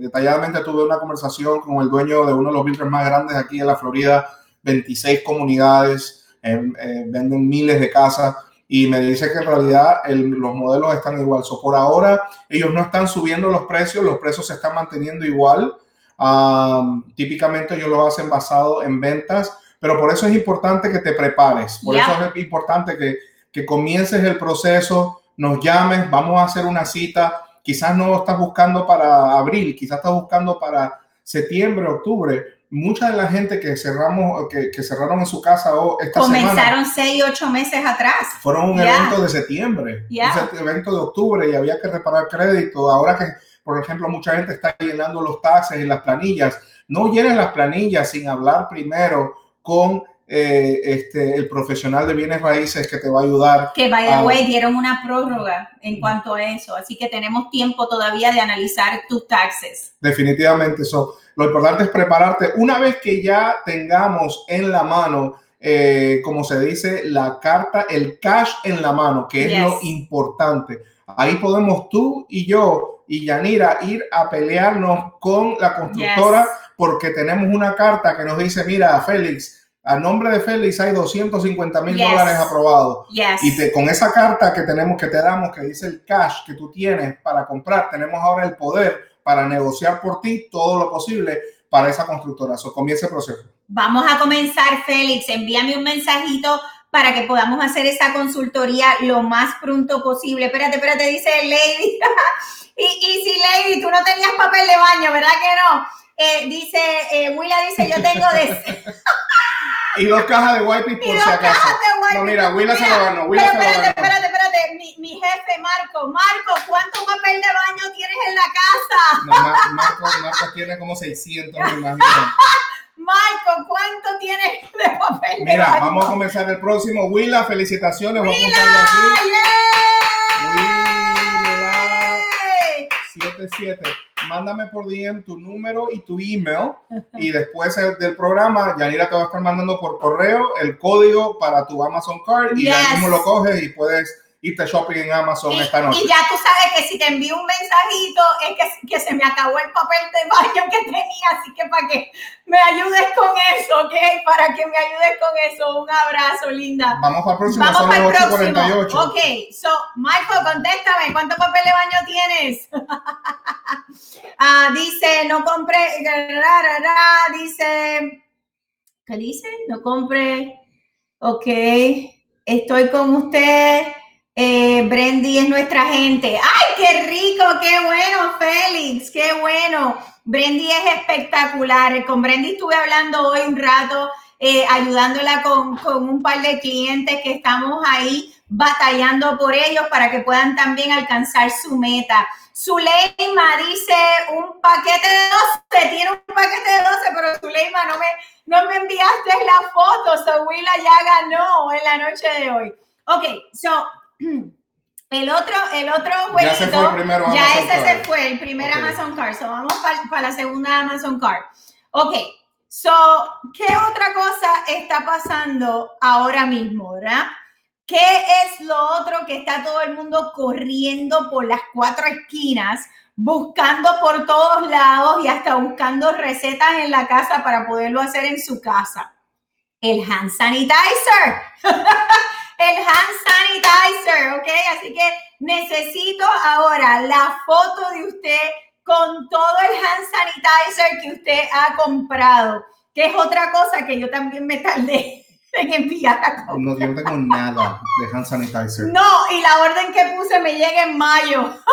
detalladamente tuve una conversación con el dueño de uno de los builders más grandes aquí en la Florida, 26 comunidades, venden miles de casas y me dice que en realidad los modelos están igual. So, por ahora, ellos no están subiendo los precios, los precios se están manteniendo igual. Um, típicamente ellos lo hacen basado en ventas, pero por eso es importante que te prepares, por eso es importante que, que comiences el proceso nos llames, vamos a hacer una cita. Quizás no estás buscando para abril, quizás estás buscando para septiembre, octubre. Mucha de la gente que cerramos, que, que cerraron en su casa o esta comenzaron seis, ocho meses atrás. Fueron un evento de septiembre, un evento de octubre y había que reparar crédito. Ahora que, por ejemplo, mucha gente está llenando los taxes y las planillas. No llenen las planillas sin hablar primero con eh, este, el profesional de bienes raíces que te va a ayudar. Que, by the way, dieron una prórroga en cuanto a eso, así que tenemos tiempo todavía de analizar tus taxes. Definitivamente, eso. Lo importante es prepararte. Una vez que ya tengamos en la mano, eh, como se dice, la carta, el cash en la mano, que es lo importante. Ahí podemos tú y yo y Yanira ir a pelearnos con la constructora porque tenemos una carta que nos dice, mira, Félix, a nombre de Félix hay 250 mil dólares aprobados. Y te, con esa carta que tenemos, que te damos, que dice el cash que tú tienes para comprar, tenemos ahora el poder para negociar por ti todo lo posible para esa constructora. Eso comienza el proceso. Vamos a comenzar, Félix. Envíame un mensajito para que podamos hacer esa consultoría lo más pronto posible. Espérate, espérate, dice Lady. y, y si Lady, tú no tenías papel de baño, ¿verdad que no? Eh, dice, eh, Willa dice, yo tengo de... y dos cajas de wipes por si acaso. No, mira, Willa se lo ganó. Willa pero, espérate, espérate, espérate. Mi, mi, jefe, Marco. Marco, ¿cuánto papel de baño tienes en la casa? No, Marco, Marco tiene como 600, me imagino. Marco, ¿cuánto tienes de papel Mira, de baño? vamos a comenzar el próximo. Willa, felicitaciones. Willa, Willa, 77 mándame por DM tu número y tu email y después del programa Yanira te va a estar mandando por correo el código para tu Amazon Card y ya mismo lo coges y puedes irte shopping en Amazon esta noche. Y ya tú sabes que si te envío un mensajito es que, que, se me acabó el papel de baño que tenía, así que para que me ayudes con eso, ¿ok? Para que me ayudes con eso. Un abrazo, linda. Vamos para el próximo. Vamos para el próximo. Ok, so, Michael, contéstame, ¿cuánto papel de baño tienes? ah, dice, no compré, dice, ¿qué dice? No compré, ok, estoy con usted eh, Brendy es nuestra gente. ¡Ay, qué rico! ¡Qué bueno, Félix! ¡Qué bueno! Brendy es espectacular. Con Brendy estuve hablando hoy un rato, eh, ayudándola con, con un par de clientes que estamos ahí batallando por ellos para que puedan también alcanzar su meta. Zuleima dice un paquete de 12, tiene un paquete de 12, pero Zuleima no me, no me enviaste la foto, so Willa ya ganó en la noche de hoy. Ok, so el otro, el otro jueguito, ya, ese se fue, el primer Amazon Card. So vamos para la segunda Amazon Card. Ok, so, ¿qué otra cosa está pasando ahora mismo, verdad? ¿Qué es lo otro que está todo el mundo corriendo por las cuatro esquinas, buscando por todos lados y hasta buscando recetas en la casa para poderlo hacer en su casa? El hand sanitizer. el hand sanitizer, ¿ok? Así que necesito ahora la foto de usted con todo el hand sanitizer que usted ha comprado, que es otra cosa que yo también me tardé en enviar a No, yo no tengo nada de hand sanitizer. No, y la orden que puse me llega en mayo.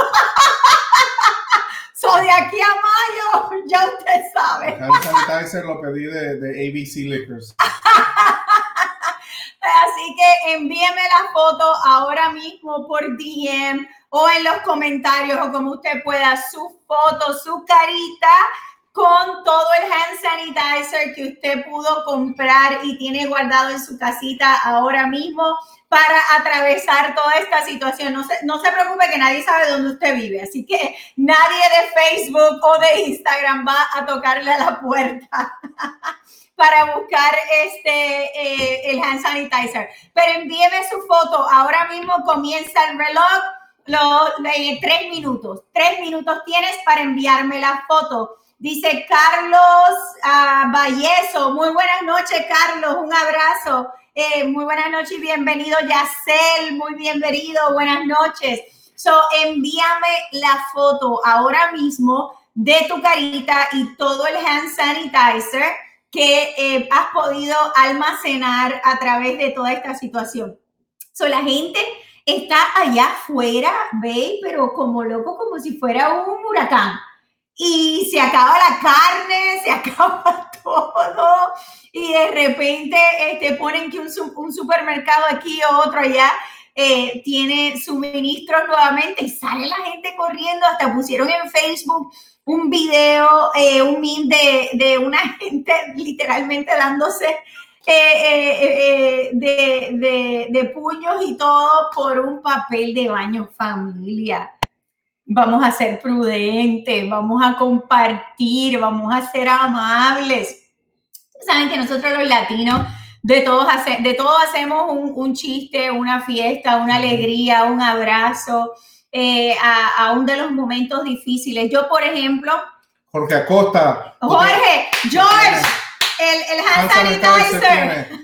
so, de aquí a mayo, ya usted sabe. El hand sanitizer lo pedí de, de ABC Liquors. Así que envíeme la foto ahora mismo por DM o en los comentarios o como usted pueda, su foto, su carita con todo el hand sanitizer que usted pudo comprar y tiene guardado en su casita ahora mismo para atravesar toda esta situación. No se, no se preocupe que nadie sabe dónde usted vive, así que nadie de Facebook o de Instagram va a tocarle a la puerta. para buscar este eh, el hand sanitizer. Pero envíeme su foto. Ahora mismo comienza el reloj. Los eh, tres minutos. Tres minutos tienes para enviarme la foto. Dice Carlos uh, Valleso. Muy buenas noches, Carlos. Un abrazo. Eh, muy buenas noches y bienvenido, Yacel. Muy bienvenido. Buenas noches. So, envíame la foto ahora mismo de tu carita y todo el hand sanitizer que eh, has podido almacenar a través de toda esta situación. So, la gente está allá afuera, ve, pero como loco, como si fuera un huracán. Y se acaba la carne, se acaba todo. Y de repente este, ponen que un, un supermercado aquí o otro allá eh, tiene suministros nuevamente y sale la gente corriendo, hasta pusieron en Facebook un video, eh, un meme de, de, una gente literalmente dándose eh, de, de, de, puños y todo por un papel de baño familia. Vamos a ser prudentes, vamos a compartir, vamos a ser amables. Saben que nosotros los latinos de todos, hace, de todo hacemos un, un, chiste, una fiesta, una alegría, un abrazo, eh, a, a un de los momentos difíciles. Yo, por ejemplo... Jorge Acosta. Jorge, George, el, el hand, sanitizer.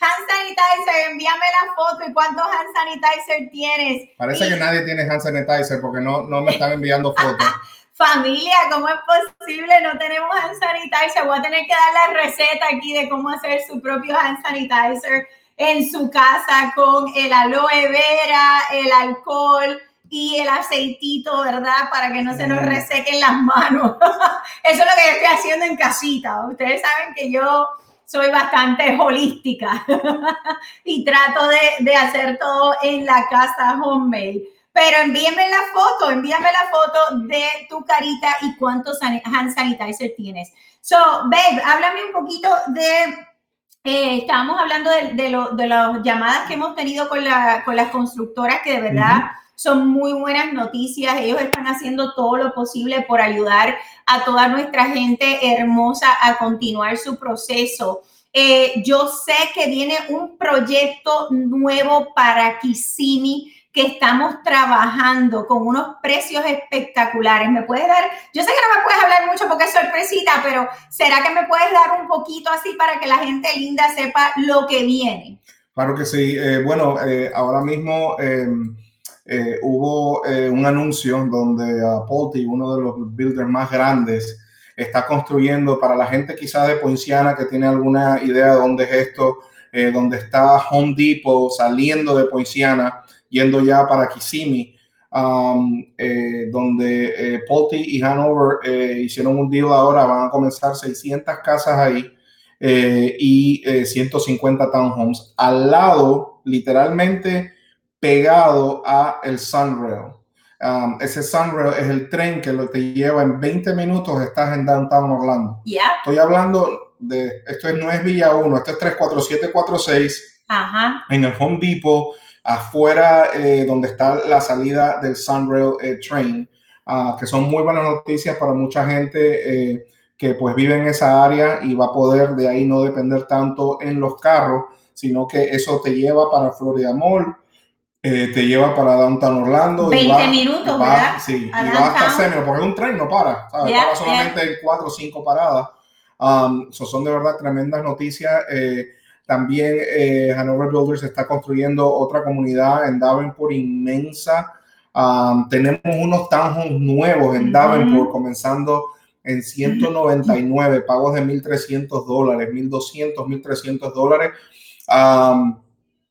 hand sanitizer, envíame la foto y cuántos hand sanitizer tienes. Parece que nadie tiene hand sanitizer porque no, no me están enviando fotos. Familia, ¿cómo es posible? No tenemos hand sanitizer. Voy a tener que dar la receta aquí de cómo hacer su propio hand sanitizer en su casa con el aloe vera, el alcohol y el aceitito, ¿verdad? Para que no se nos resequen las manos. Eso es lo que yo estoy haciendo en casita. Ustedes saben que yo soy bastante holística y trato de, de hacer todo en la casa homemade pero envíame la foto, envíame la foto de tu carita y cuántos hand sanitizer tienes. So, babe, háblame un poquito de, eh, estábamos hablando de, de, las llamadas que hemos tenido con, la, con las constructoras que de verdad son muy buenas noticias. Ellos están haciendo todo lo posible por ayudar a toda nuestra gente hermosa a continuar su proceso. Eh, yo sé que viene un proyecto nuevo para Kissimmee que estamos trabajando con unos precios espectaculares. ¿Me puedes dar? Yo sé que no me puedes hablar mucho porque es sorpresita, pero ¿será que me puedes dar un poquito así para que la gente linda sepa lo que viene? Claro que sí. Eh, bueno, eh, ahora mismo em, eh, hubo un anuncio donde Apolti, uno de los builders más grandes, está construyendo para la gente quizás de Poinciana que tiene alguna idea de dónde es esto, donde está Home Depot saliendo de Poinciana yendo ya para Kissimmee, um, eh, donde eh, y Hanover eh, hicieron un deal ahora, van a comenzar 600 casas ahí eh, y 150 townhomes al lado, literalmente pegado a el Sunrail. Um, ese Sunrail es el tren que lo te lleva en 20 minutos, estás en Downtown Orlando. Estoy hablando de, esto no es Villa 1, esto es 34746 Ajá. en el Home Depot afuera eh, donde está la salida del Sunrail eh, Train, ah, que son muy buenas noticias para mucha gente. Eh, que pues vive en esa área y va a poder de ahí no depender tanto en los carros, sino que eso te lleva para Florida Mall, eh, te lleva para Downtown Orlando. 20 minutos, ¿verdad? Sí, y va hasta Semio, porque un tren no para, ¿sabes? para solamente en cuatro o cinco paradas. Um, son de verdad tremendas noticias. Eh, también eh, Hanover Builders está construyendo otra comunidad en Davenport inmensa. Um, tenemos unos townhomes nuevos en Davenport, comenzando en 199, pagos de 1.300 dólares, 1.200, 1.300 dólares. Um,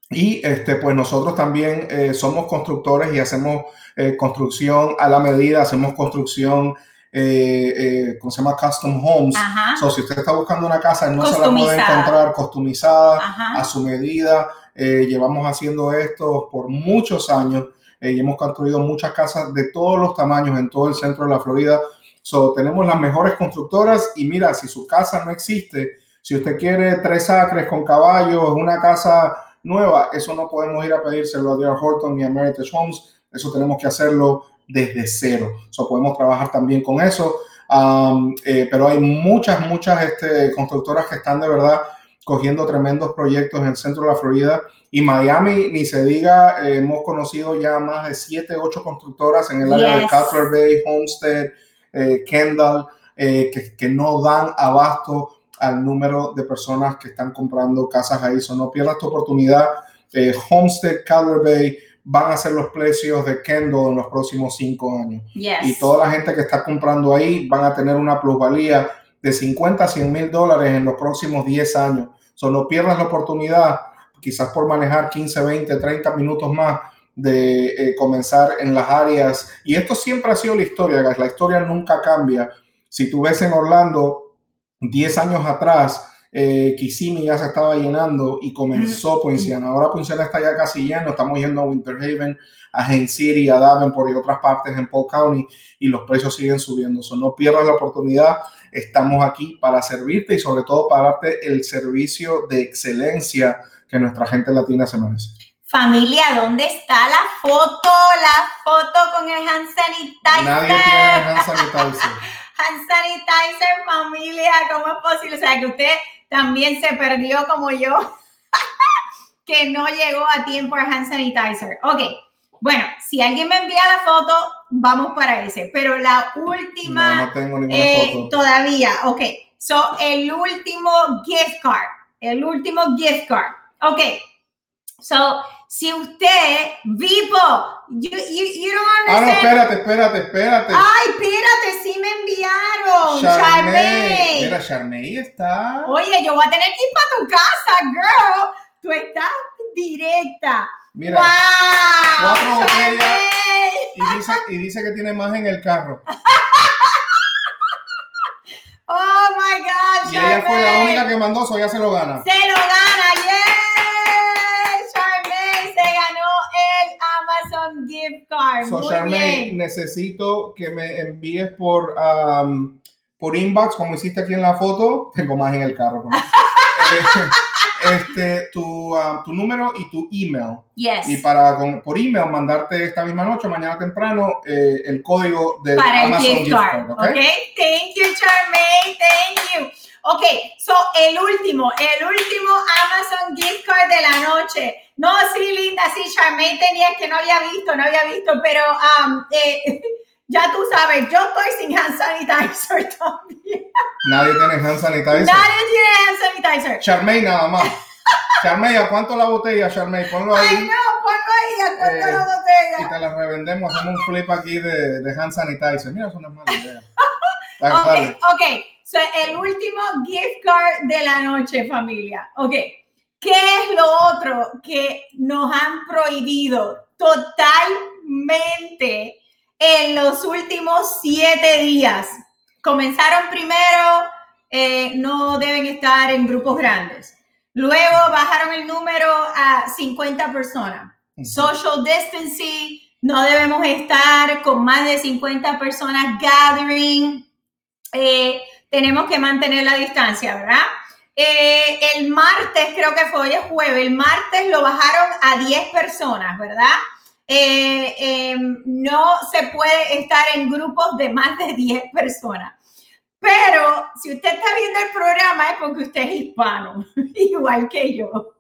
y este, pues nosotros también eh, somos constructores y hacemos eh, construcción a la medida, hacemos construcción, eh, eh ¿cómo se llama? Custom homes. So, si usted está buscando una casa, no se la puede encontrar customizada a su medida. llevamos haciendo esto por muchos años y hemos construido muchas casas de todos los tamaños en todo el centro de la Florida. So, tenemos las mejores constructoras y mira, si su casa no existe, si usted quiere tres acres con caballos, una casa nueva, eso no podemos ir a pedírselo a D.R. Horton ni a Meritage Homes, eso tenemos que hacerlo desde cero. So, podemos trabajar también con eso, um, eh, pero hay muchas, muchas este, constructoras que están de verdad cogiendo tremendos proyectos en el centro de la Florida y Miami, ni se diga, eh, hemos conocido ya más de siete, ocho constructoras en el área de Cutler Bay, Homestead, eh, Kendall, que, que no dan abasto al número de personas que están comprando casas ahí. So, no pierdas tu oportunidad. Eh, Homestead, Calder Bay van a ser los precios de Kendall en los próximos cinco años. Y toda la gente que está comprando ahí van a tener una plusvalía de 50 a 100 mil dólares en los próximos 10 años. So, no pierdas la oportunidad, quizás por manejar 15, 20, 30 minutos más de eh, comenzar en las áreas. Y esto siempre ha sido la historia, La historia nunca cambia. Si tú ves en Orlando, 10 años atrás, eh, Kissimmee ya se estaba llenando y comenzó Poinciana. Ahora Poinciana está ya casi lleno, estamos yendo a Winter Haven, a Haines City, a Davenport y otras partes en Polk County y los precios siguen subiendo. So, no pierdas la oportunidad, estamos aquí para servirte y sobre todo para darte el servicio de excelencia que nuestra gente latina se merece. Familia, ¿dónde está la foto? La foto con el hand sanitizer. Nadie tiene el hand sanitizer. hand sanitizer, familia, ¿cómo es posible? O sea, que usted también se perdió como yo, que no llegó a tiempo el hand sanitizer. Ok, bueno, si alguien me envía la foto, vamos para ese, pero la última... No, no tengo ninguna eh, foto. Todavía, ok. So, el último gift card, el último gift card. Ok, so, si usted, Vivo, you, you, you don't understand. Ah, no, espérate, espérate, espérate. Ay, espérate, sí me enviaron. Charmey. Mira, Charmey está. Oye, yo voy a tener que ir para tu casa, girl. Tú estás directa. Mira, wow, cuatro botellas y dice, y dice que tiene más en el carro. oh my God, Y ella fue la única que mandó, eso ya se lo gana. Se lo gana, yeah. Gift card. So, necesito que me envíes por, um, por inbox, como hiciste aquí en la foto. Tengo más en el carro. este, tu, tu, número y tu email. Yes. Y para por email mandarte esta misma noche, mañana temprano, eh, el código de Amazon gift, card. okay? Thank you, Charmaine. Thank you. Ok, so el último, el último Amazon gift card de la noche. No, sí, linda, sí, Charmaine tenía que no había visto, no había visto, pero um, eh, ya tú sabes, yo estoy sin hand sanitizer también. Nadie tiene hand sanitizer. Nadie tiene hand sanitizer. Charmaine nada más. Charmaine, ¿a cuánto la botella, Charmaine? Ponlo ahí. Ay, no, ponlo ahí, ¿a cuánto la eh, botella? Y te la revendemos, hacemos un flip aquí de, de hand sanitizer. Mira, eso no es mala idea. ok, ok. So, el último gift card de la noche, familia. Ok. ¿Qué es lo otro que nos han prohibido totalmente en los últimos siete días? Comenzaron primero, eh, no deben estar en grupos grandes. Luego bajaron el número a 50 personas. Social distancing, no debemos estar con más de 50 personas gathering. Eh, tenemos que mantener la distancia, ¿verdad? Eh, el martes, creo que fue hoy es jueves, el martes lo bajaron a 10 personas, ¿verdad? Eh, em, no se puede estar en grupos de más de 10 personas. Pero si usted está viendo el programa es porque usted es hispano, igual que yo.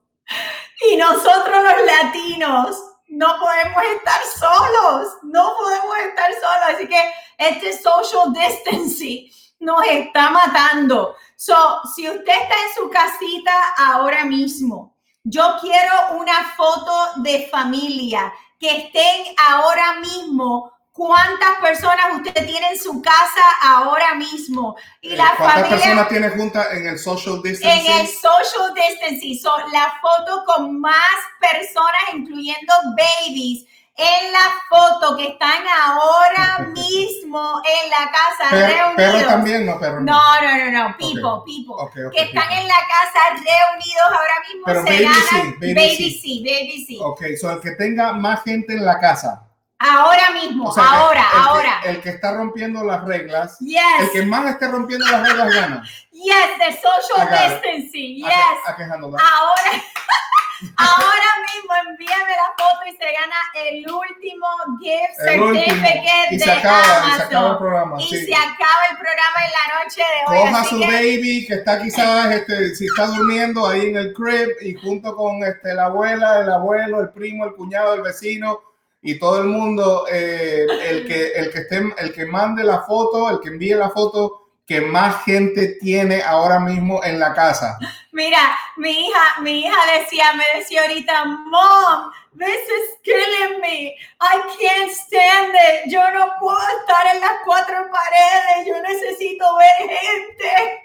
Y nosotros los latinos no podemos estar solos, no podemos estar solos. Así que este social distancing nos está matando. So, si usted está en su casita ahora mismo, yo quiero una foto de familia que estén ahora mismo cuántas personas usted tiene en su casa ahora mismo. Y la ¿Cuántas personas tiene juntas en el social distancing? En el social distancing. son la foto con más personas, incluyendo babies. En la foto que están ahora mismo en la casa reunidos. Pero también, no, pero no. No, no, no, people, people. que están en la casa reunidos ahora mismo. Pero baby sí, baby, baby sí, baby sí. Ok, so el que tenga más gente en la casa Ahora mismo, ahora, ahora. el que está rompiendo las reglas, el que más esté rompiendo las reglas gana. Yes, the social distancing, yes. ahora, ahora mismo envíame la foto y se gana el último gift certificate y se acaba, Y se acaba el programa. Y se acaba el programa en la noche de hoy. Coja su baby que está quizás, este, si está durmiendo ahí en el crib y junto con este, la abuela, el abuelo, el primo, el cuñado, el vecino y todo el mundo, eh, el, que, el, que esté, el que mande la foto, el que envíe la foto que más gente tiene ahora mismo en la casa. Mira, mi hija, mi hija decía, me decía ahorita, Mom, this is killing me. I can't stand it. Yo no puedo estar en las cuatro paredes. Yo necesito ver gente.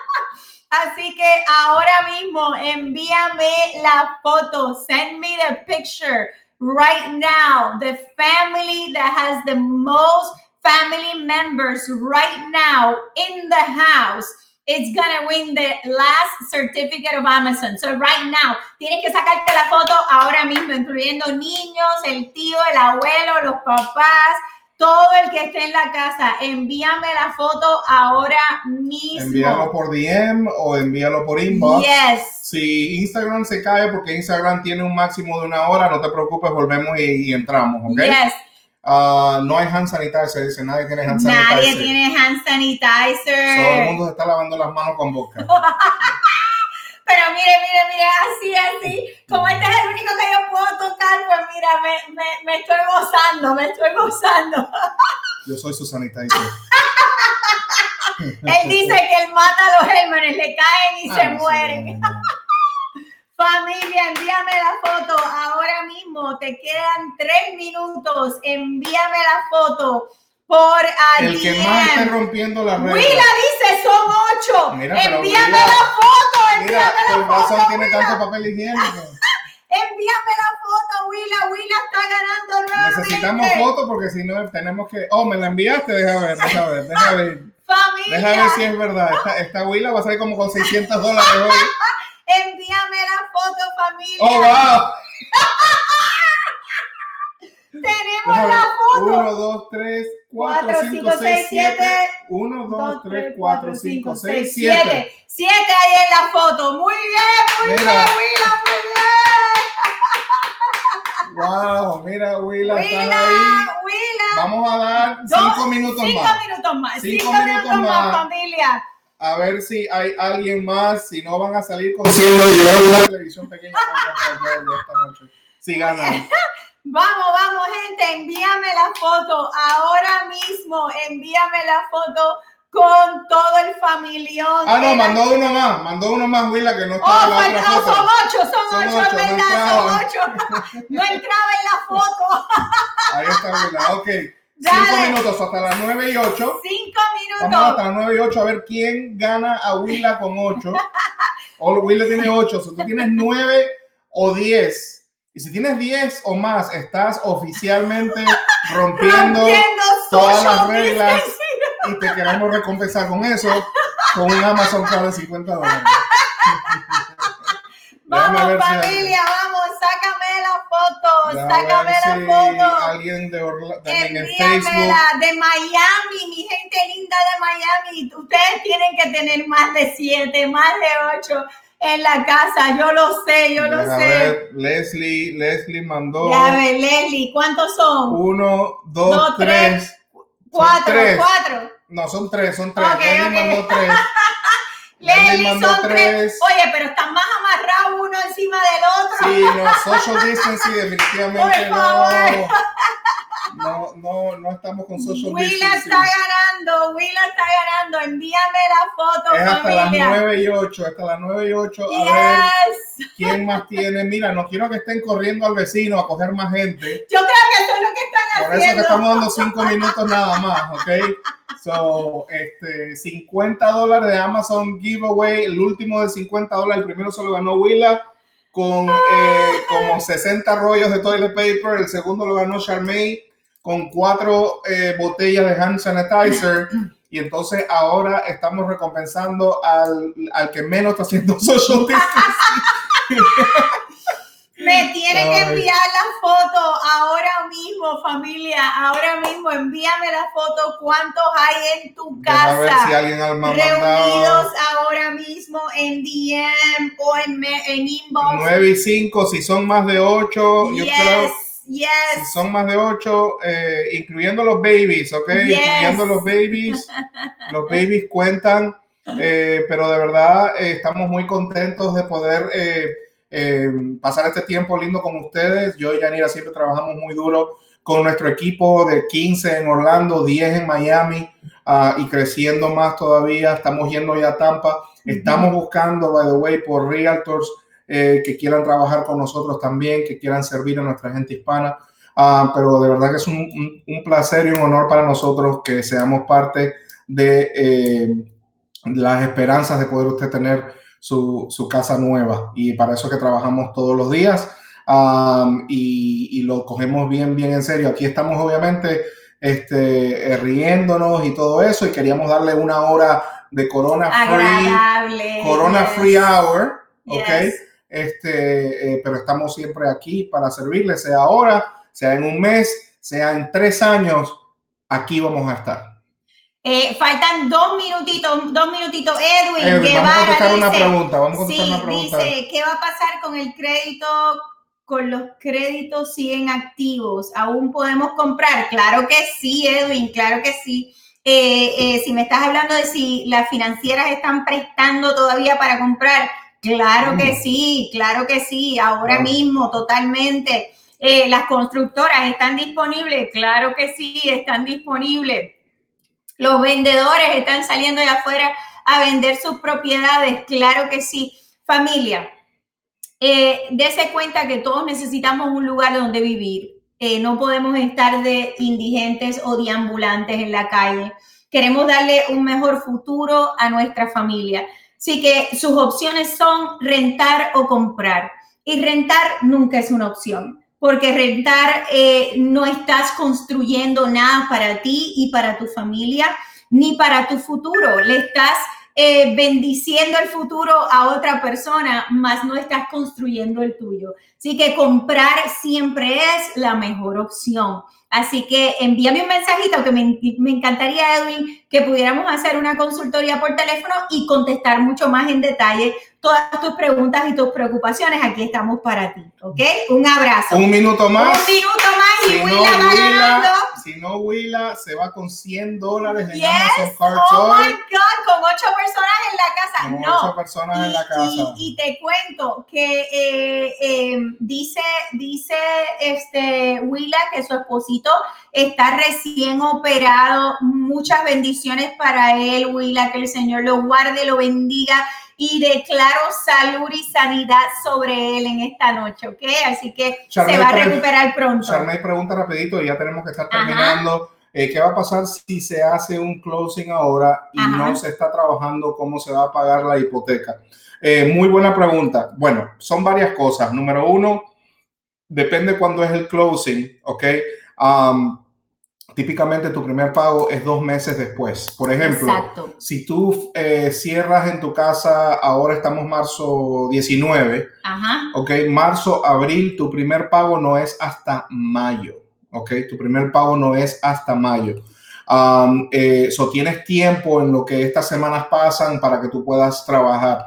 Así que ahora mismo envíame la foto. Send me the picture right now, the family that has the most family members right now in the house it's gonna win the last certificate of Amazon. So right now, tienes que sacarte la foto ahora mismo, incluyendo niños, el tío, el abuelo, los papás, todo el que esté en la casa, envíame la foto ahora mismo. Envíalo por DM o envíalo por inbox. Yes. Si Instagram se cae porque Instagram tiene un máximo de una hora, no te preocupes, volvemos y, entramos, ¿ok? Yes. Uh, no hay hand sanitizer, dice nadie tiene hand sanitizer. Nadie tiene hand sanitizer. Todo el mundo se está lavando las manos con boca. Pero mire, mire, mire, así, así. Como este es el único que yo puedo tocar, pues mira, me, me, me estoy gozando, me estoy gozando. Yo soy su sanitizer. Él dice que él mata a los gérmenes, le caen y se mueren. Familia, envíame la foto ahora mismo. Te quedan tres minutos. Envíame la foto por El que más está rompiendo la red. Willa dice son ocho. envíame la foto. Envíame la foto. tiene tanto papel higiénico. envíame la foto, Willa. Willa está ganando nuevamente. Necesitamos foto porque si no tenemos que. Oh, me la enviaste. Deja ver, deja ver, deja ver. Familia. Deja ver si es verdad. Esta, esta Willa va a salir como con 600 dólares hoy. envíame la foto, familia. Oh, wow. Tenemos la foto. 1, 2, 3, 4, 5, 6, 7. 1, 2, 3, 4, 5, 6, 7. 7 ahí en la foto. Muy bien, muy mira. bien, Willa, muy bien. Wow, mira, Willa, Willa, estás ahí. Willa. Vamos a dar 5 minutos cinco más. minutos más. 5 minutos, minutos más, familia. A ver si hay alguien más, si no van a salir con una televisión pequeña esta noche. Si ganan. Vamos, vamos, gente, envíame la foto ahora mismo, envíame la foto con todo el familión. Ah, no, mandó uno más, mandó uno más, Willa, que no está oh, en la otra foto. Son ocho, son, ocho, es verdad, no son ocho. no entraba en la foto. Ahí está Willa, ok. Cinco minutos hasta las nueve y ocho. Cinco minutos. Vamos hasta las nueve y ocho a ver quién gana a Willa con ocho. o Willa tiene ocho, o sea, tú tienes nueve o diez y si tienes 10 o más, estás oficialmente rompiendo, todas las reglas y te queremos recompensar con eso, con un Amazon Prime de 50 dólares. vamos, familia, vamos, sácame la foto, sácame la foto. Alguien de, Orlando, en Facebook. de Miami, mi gente linda de Miami. Ustedes tienen que tener más de 7, más de 8 en la casa, yo lo sé, yo lo sé. Leslie, Leslie mandó. Ya ver, Leslie, ¿cuántos son? Uno, dos, tres, Cuatro, cuatro. No, son tres, son tres. Okay, mandó tres. Leslie son tres. Oye, pero están más amarrados uno encima del otro. Sí, no, social distancing definitivamente no. No, no, no estamos con social Willa distancing. está ganando, Willa está ganando. Envíame la foto, Es hasta las 9 y 8, hasta las 9 y 8. A ver quién más tiene. Mira, no quiero que estén corriendo al vecino a coger más gente. Yo creo que eso es lo que están haciendo. Por eso que estamos dando 5 minutos nada más, ¿ok? So, este, 50 dólares de Amazon giveaway, el último de 50 dólares, el primero se lo ganó Willa con eh, como 60 rollos de toilet paper, el segundo lo ganó Charmaine con cuatro eh, botellas de hand sanitizer y entonces ahora estamos recompensando al, al que menos está haciendo social distancing. Me tiene que enviar la foto ahora mismo, familia. Ahora mismo, envíame la foto. ¿Cuántos hay en tu casa? ver si alguien reunidos ahora mismo en DM o en, en inbox. 9 y 5, si son más de 8, yes, yo creo. Yes. Si son más de 8, eh, incluyendo los babies, ¿ok? Incluyendo los babies. los babies cuentan. Eh, pero de verdad eh, estamos muy contentos de poder eh, pasar este tiempo lindo con ustedes. Yo y Yanira siempre trabajamos muy duro con nuestro equipo de 15 en Orlando, 10 en Miami uh, y creciendo más todavía. Estamos yendo ya a Tampa. Estamos buscando, by the way, por realtors eh, que quieran trabajar con nosotros también, que quieran servir a nuestra gente hispana. Uh, pero de verdad que es un, un, un, placer y un honor para nosotros que seamos parte de eh, las esperanzas de poder usted tener su, su, casa nueva. Y para eso que trabajamos todos los días um, y, y, lo cogemos bien, bien en serio. Aquí estamos obviamente este, riéndonos y todo eso y queríamos darle una hora de Corona Free, Corona Free Hour, ¿ok? Este, eh, pero estamos siempre aquí para servirles, sea ahora, sea en un mes, sea en tres años, aquí vamos a estar. Eh, faltan dos minutitos, dos minutitos. Edwin, Edwin vamos a contestar una pregunta. Vamos a contestar sí, una pregunta. Dice, ¿qué va a pasar con el crédito? Con los créditos siguen activos. ¿Aún podemos comprar? Claro que sí, Edwin, claro que sí. Eh, eh, si me estás hablando de si las financieras están prestando todavía para comprar, claro que sí, claro que sí, ahora mismo totalmente. Las constructoras están disponibles, claro que sí, están disponibles los vendedores están saliendo de afuera a vender sus propiedades, claro que sí. Familia, eh, dése cuenta que todos necesitamos un lugar donde vivir. Eh, no podemos estar de indigentes o de ambulantes en la calle. Queremos darle un mejor futuro a nuestra familia. Así que sus opciones son rentar o comprar. Y rentar nunca es una opción porque rentar eh, no estás construyendo nada para ti y para tu familia, ni para tu futuro. Le estás eh, bendiciendo el futuro a otra persona, más no estás construyendo el tuyo. Así que comprar siempre es la mejor opción. Así que envíame un mensajito que me, me, encantaría, Edwin, que pudiéramos hacer una consultoría por teléfono y contestar mucho más en detalle todas tus preguntas y tus preocupaciones. Aquí estamos para ti, ¿ok? Un abrazo. Un minuto más. Un minuto más y si Willa no, va ganando. Si no, Willa se va con 100 dólares en yes. Amazon Card Oh my God, con ocho personas en la casa. Con no. ocho personas y, en la casa. Y, y te cuento que eh, eh, dice, dice este Willa que su esposito está recién operado. Muchas bendiciones para él, Willa, que el Señor lo guarde, lo bendiga y declaro salud y sanidad sobre él en esta noche, ¿ok? Así que se va a recuperar pronto. Charmaine pregunta rapidito y ya tenemos que estar terminando. Eh, ¿Qué va a pasar si se hace un closing ahora y Ajá. no se está trabajando cómo se va a pagar la hipoteca? Eh, muy buena pregunta. Bueno, son varias cosas. Número uno, depende cuándo es el closing, ¿ok? Um, típicamente tu primer pago es dos meses después. Por ejemplo, Exacto. si tú eh, cierras en tu casa, ahora estamos marzo 19, Ajá. ok, marzo, abril, tu primer pago no es hasta mayo, ok, tu primer pago no es hasta mayo. Um, eh, so tienes tiempo en lo que estas semanas pasan para que tú puedas trabajar.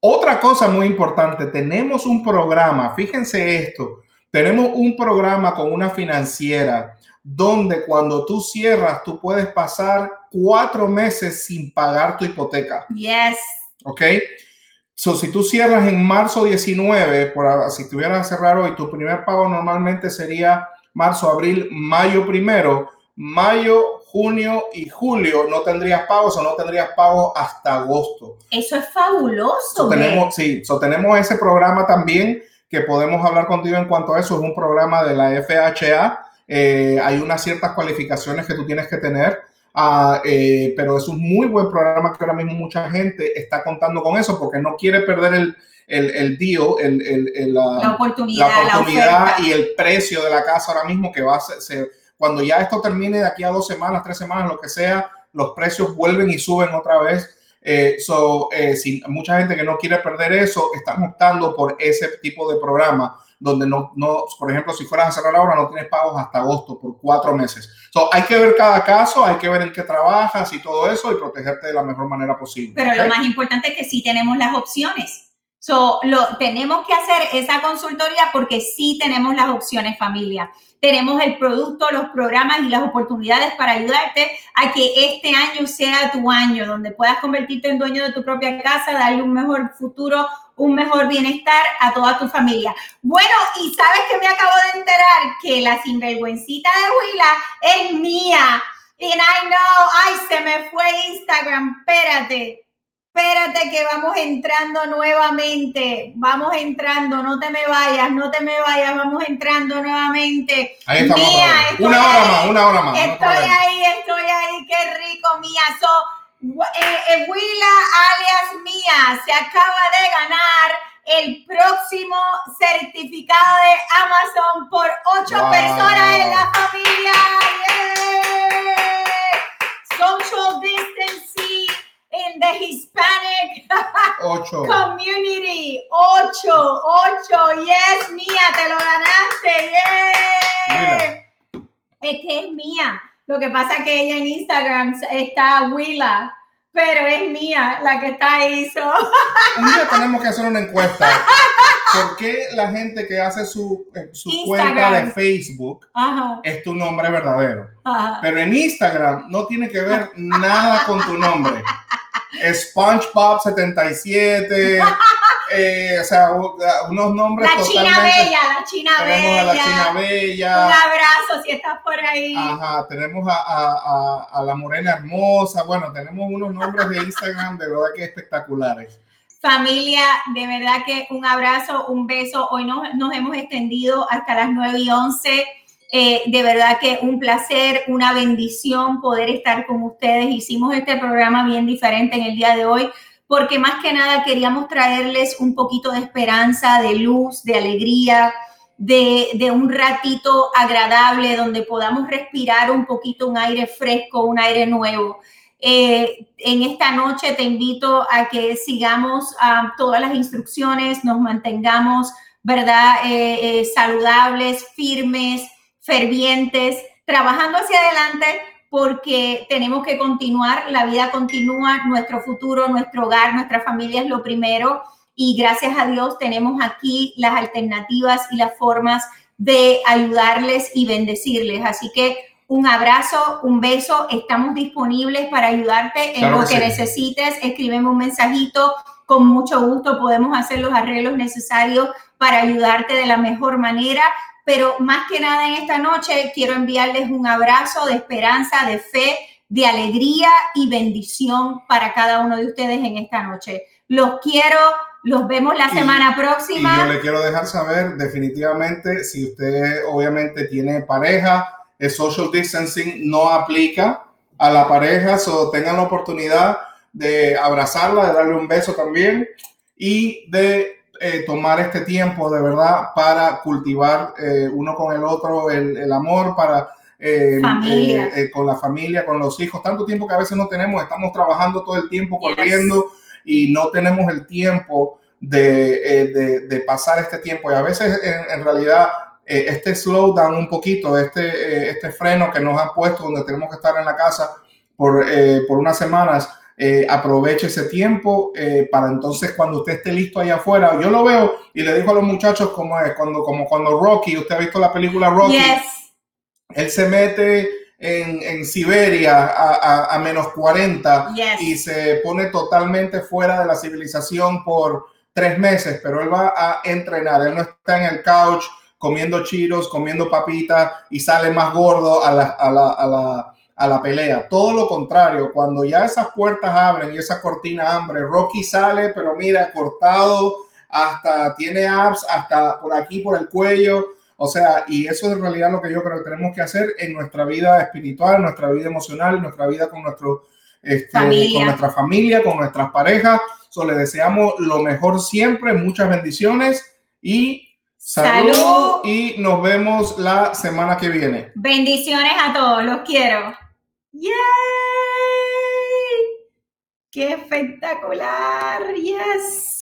Otra cosa muy importante, tenemos un programa, fíjense esto, tenemos un programa con una financiera donde cuando tú cierras, tú puedes pasar cuatro meses sin pagar tu hipoteca. Yes. ¿Ok? So, si tú cierras en marzo 19, por, si tuvieras a cerrar hoy, tu primer pago normalmente sería marzo, abril, mayo primero. Mayo, junio y julio no tendrías pagos o no tendrías pagos hasta agosto. Eso es fabuloso. tenemos, sí, so, tenemos ese programa también que podemos hablar contigo en cuanto a eso. Es un programa de la FHA. Eh, hay unas ciertas cualificaciones que tú tienes que tener. Uh, eh, pero es un muy buen programa que ahora mismo mucha gente está contando con eso porque no quiere perder el, el, el deal, el, el, la, la, oportunidad, la oportunidad y el precio de la casa ahora mismo que va a ser, cuando ya esto termine de aquí a dos semanas, tres semanas, lo que sea, los precios vuelven y suben otra vez. Eh, so, eh, si mucha gente que no quiere perder eso, están optando por ese tipo de programa donde no, no, por ejemplo, si fueras a cerrar ahora, no tienes pagos hasta agosto por cuatro meses. So, hay que ver cada caso, hay que ver en qué trabajas y todo eso y protegerte de la mejor manera posible. Pero lo más importante es que sí tenemos las opciones. So, tenemos que hacer esa consultoría porque sí tenemos las opciones, familia. Tenemos el producto, los programas y las oportunidades para ayudarte a que este año sea tu año, donde puedas convertirte en dueño de tu propia casa, darle un mejor futuro, un mejor bienestar a toda tu familia. Bueno, y sabes que me acabo de enterar que la sinvergüencita de Willa es mía. Y I know, ay, se me fue Instagram, espérate. Espérate que vamos entrando nuevamente. Vamos entrando, no te me vayas, no te me vayas, vamos entrando nuevamente. Ahí estamos. Mía, una hora más, una hora más. Estoy ahí, estoy ahí, qué rico, Mía. So, eh, eh, Willa alias Mía se acaba de ganar el próximo certificado de Amazon por ocho personas en la familia. Social distancing in the Hispanic ocho. community. Ocho, ocho. Yes, Mía, te lo ganaste. Yeah. Es que es mía. Lo que pasa es que ella en Instagram está Willa, pero es mía la que está ahí. Un día tenemos que hacer una encuesta. ¿Por qué la gente que hace su, eh, su cuenta de Facebook es tu nombre verdadero? Pero en Instagram no tiene que ver nada con tu nombre. SpongeBob 77, eh, o sea, unos nombres La China Bella, la China Bella. la China Bella. Un abrazo si estás por ahí. Ajá, tenemos a, a, a, la Morena Hermosa. Bueno, tenemos unos nombres de Instagram de verdad que espectaculares. Familia, de verdad que un abrazo, un beso. Hoy nos, nos hemos extendido hasta las 9 y 11 eh, de verdad que un placer, una bendición poder estar con ustedes. Hicimos este programa bien diferente en el día de hoy porque más que nada queríamos traerles un poquito de esperanza, de luz, de alegría, de, un ratito agradable donde podamos respirar un poquito un aire fresco, un aire nuevo. Eh, en esta noche te invito a que sigamos ah, todas las instrucciones, nos mantengamos, ¿verdad? Eh, saludables, firmes, fervientes, trabajando hacia adelante porque tenemos que continuar, la vida continúa, nuestro futuro, nuestro hogar, nuestra familia es lo primero. Y gracias a Dios tenemos aquí las alternativas y las formas de ayudarles y bendecirles. Así que un abrazo, un beso, estamos disponibles para ayudarte en lo que necesites, escríbeme un mensajito, con mucho gusto podemos hacer los arreglos necesarios para ayudarte de la mejor manera pero más que nada en esta noche quiero enviarles un abrazo de esperanza, de fe, de alegría y bendición para cada uno de ustedes en esta noche. Los quiero, los vemos la semana próxima. Y yo le quiero dejar saber definitivamente si usted obviamente tiene pareja, el social distancing no aplica a la pareja, solo tengan la oportunidad de abrazarla, de darle un beso también y de eh, tomar este tiempo de verdad para cultivar eh, uno con el otro el, amor, para eh, con la familia, con los hijos. Tanto tiempo que a veces no tenemos, estamos trabajando todo el tiempo, corriendo y no tenemos el tiempo de, de, pasar este tiempo. Y a veces en, realidad este slowdown un poquito, este, este freno que nos han puesto donde tenemos que estar en la casa por, por unas semanas, eh, aproveche ese tiempo eh, para entonces cuando usted esté listo allá afuera. Yo lo veo y le digo a los muchachos como es cuando, como cuando Rocky, usted ha visto la película Rocky. él se mete en, en Siberia a, a, menos 40 y se pone totalmente fuera de la civilización por tres meses, pero él va a entrenar, él no está en el couch comiendo chiros, comiendo papitas y sale más gordo a la, a la, a la, a la pelea. Todo lo contrario, cuando ya esas puertas abren y esa cortina abre, Rocky sale, pero mira, cortado, hasta tiene abs, hasta por aquí, por el cuello. O sea, y eso es en realidad lo que yo creo que tenemos que hacer en nuestra vida espiritual, en nuestra vida emocional, en nuestra vida con, nuestro, este, con nuestra familia, con nuestras parejas. So, le deseamos lo mejor siempre, muchas bendiciones y Salud, y nos vemos la semana que viene. Bendiciones a todos, los quiero. ¡Yay! ¡Qué espectacular! ¡Yes!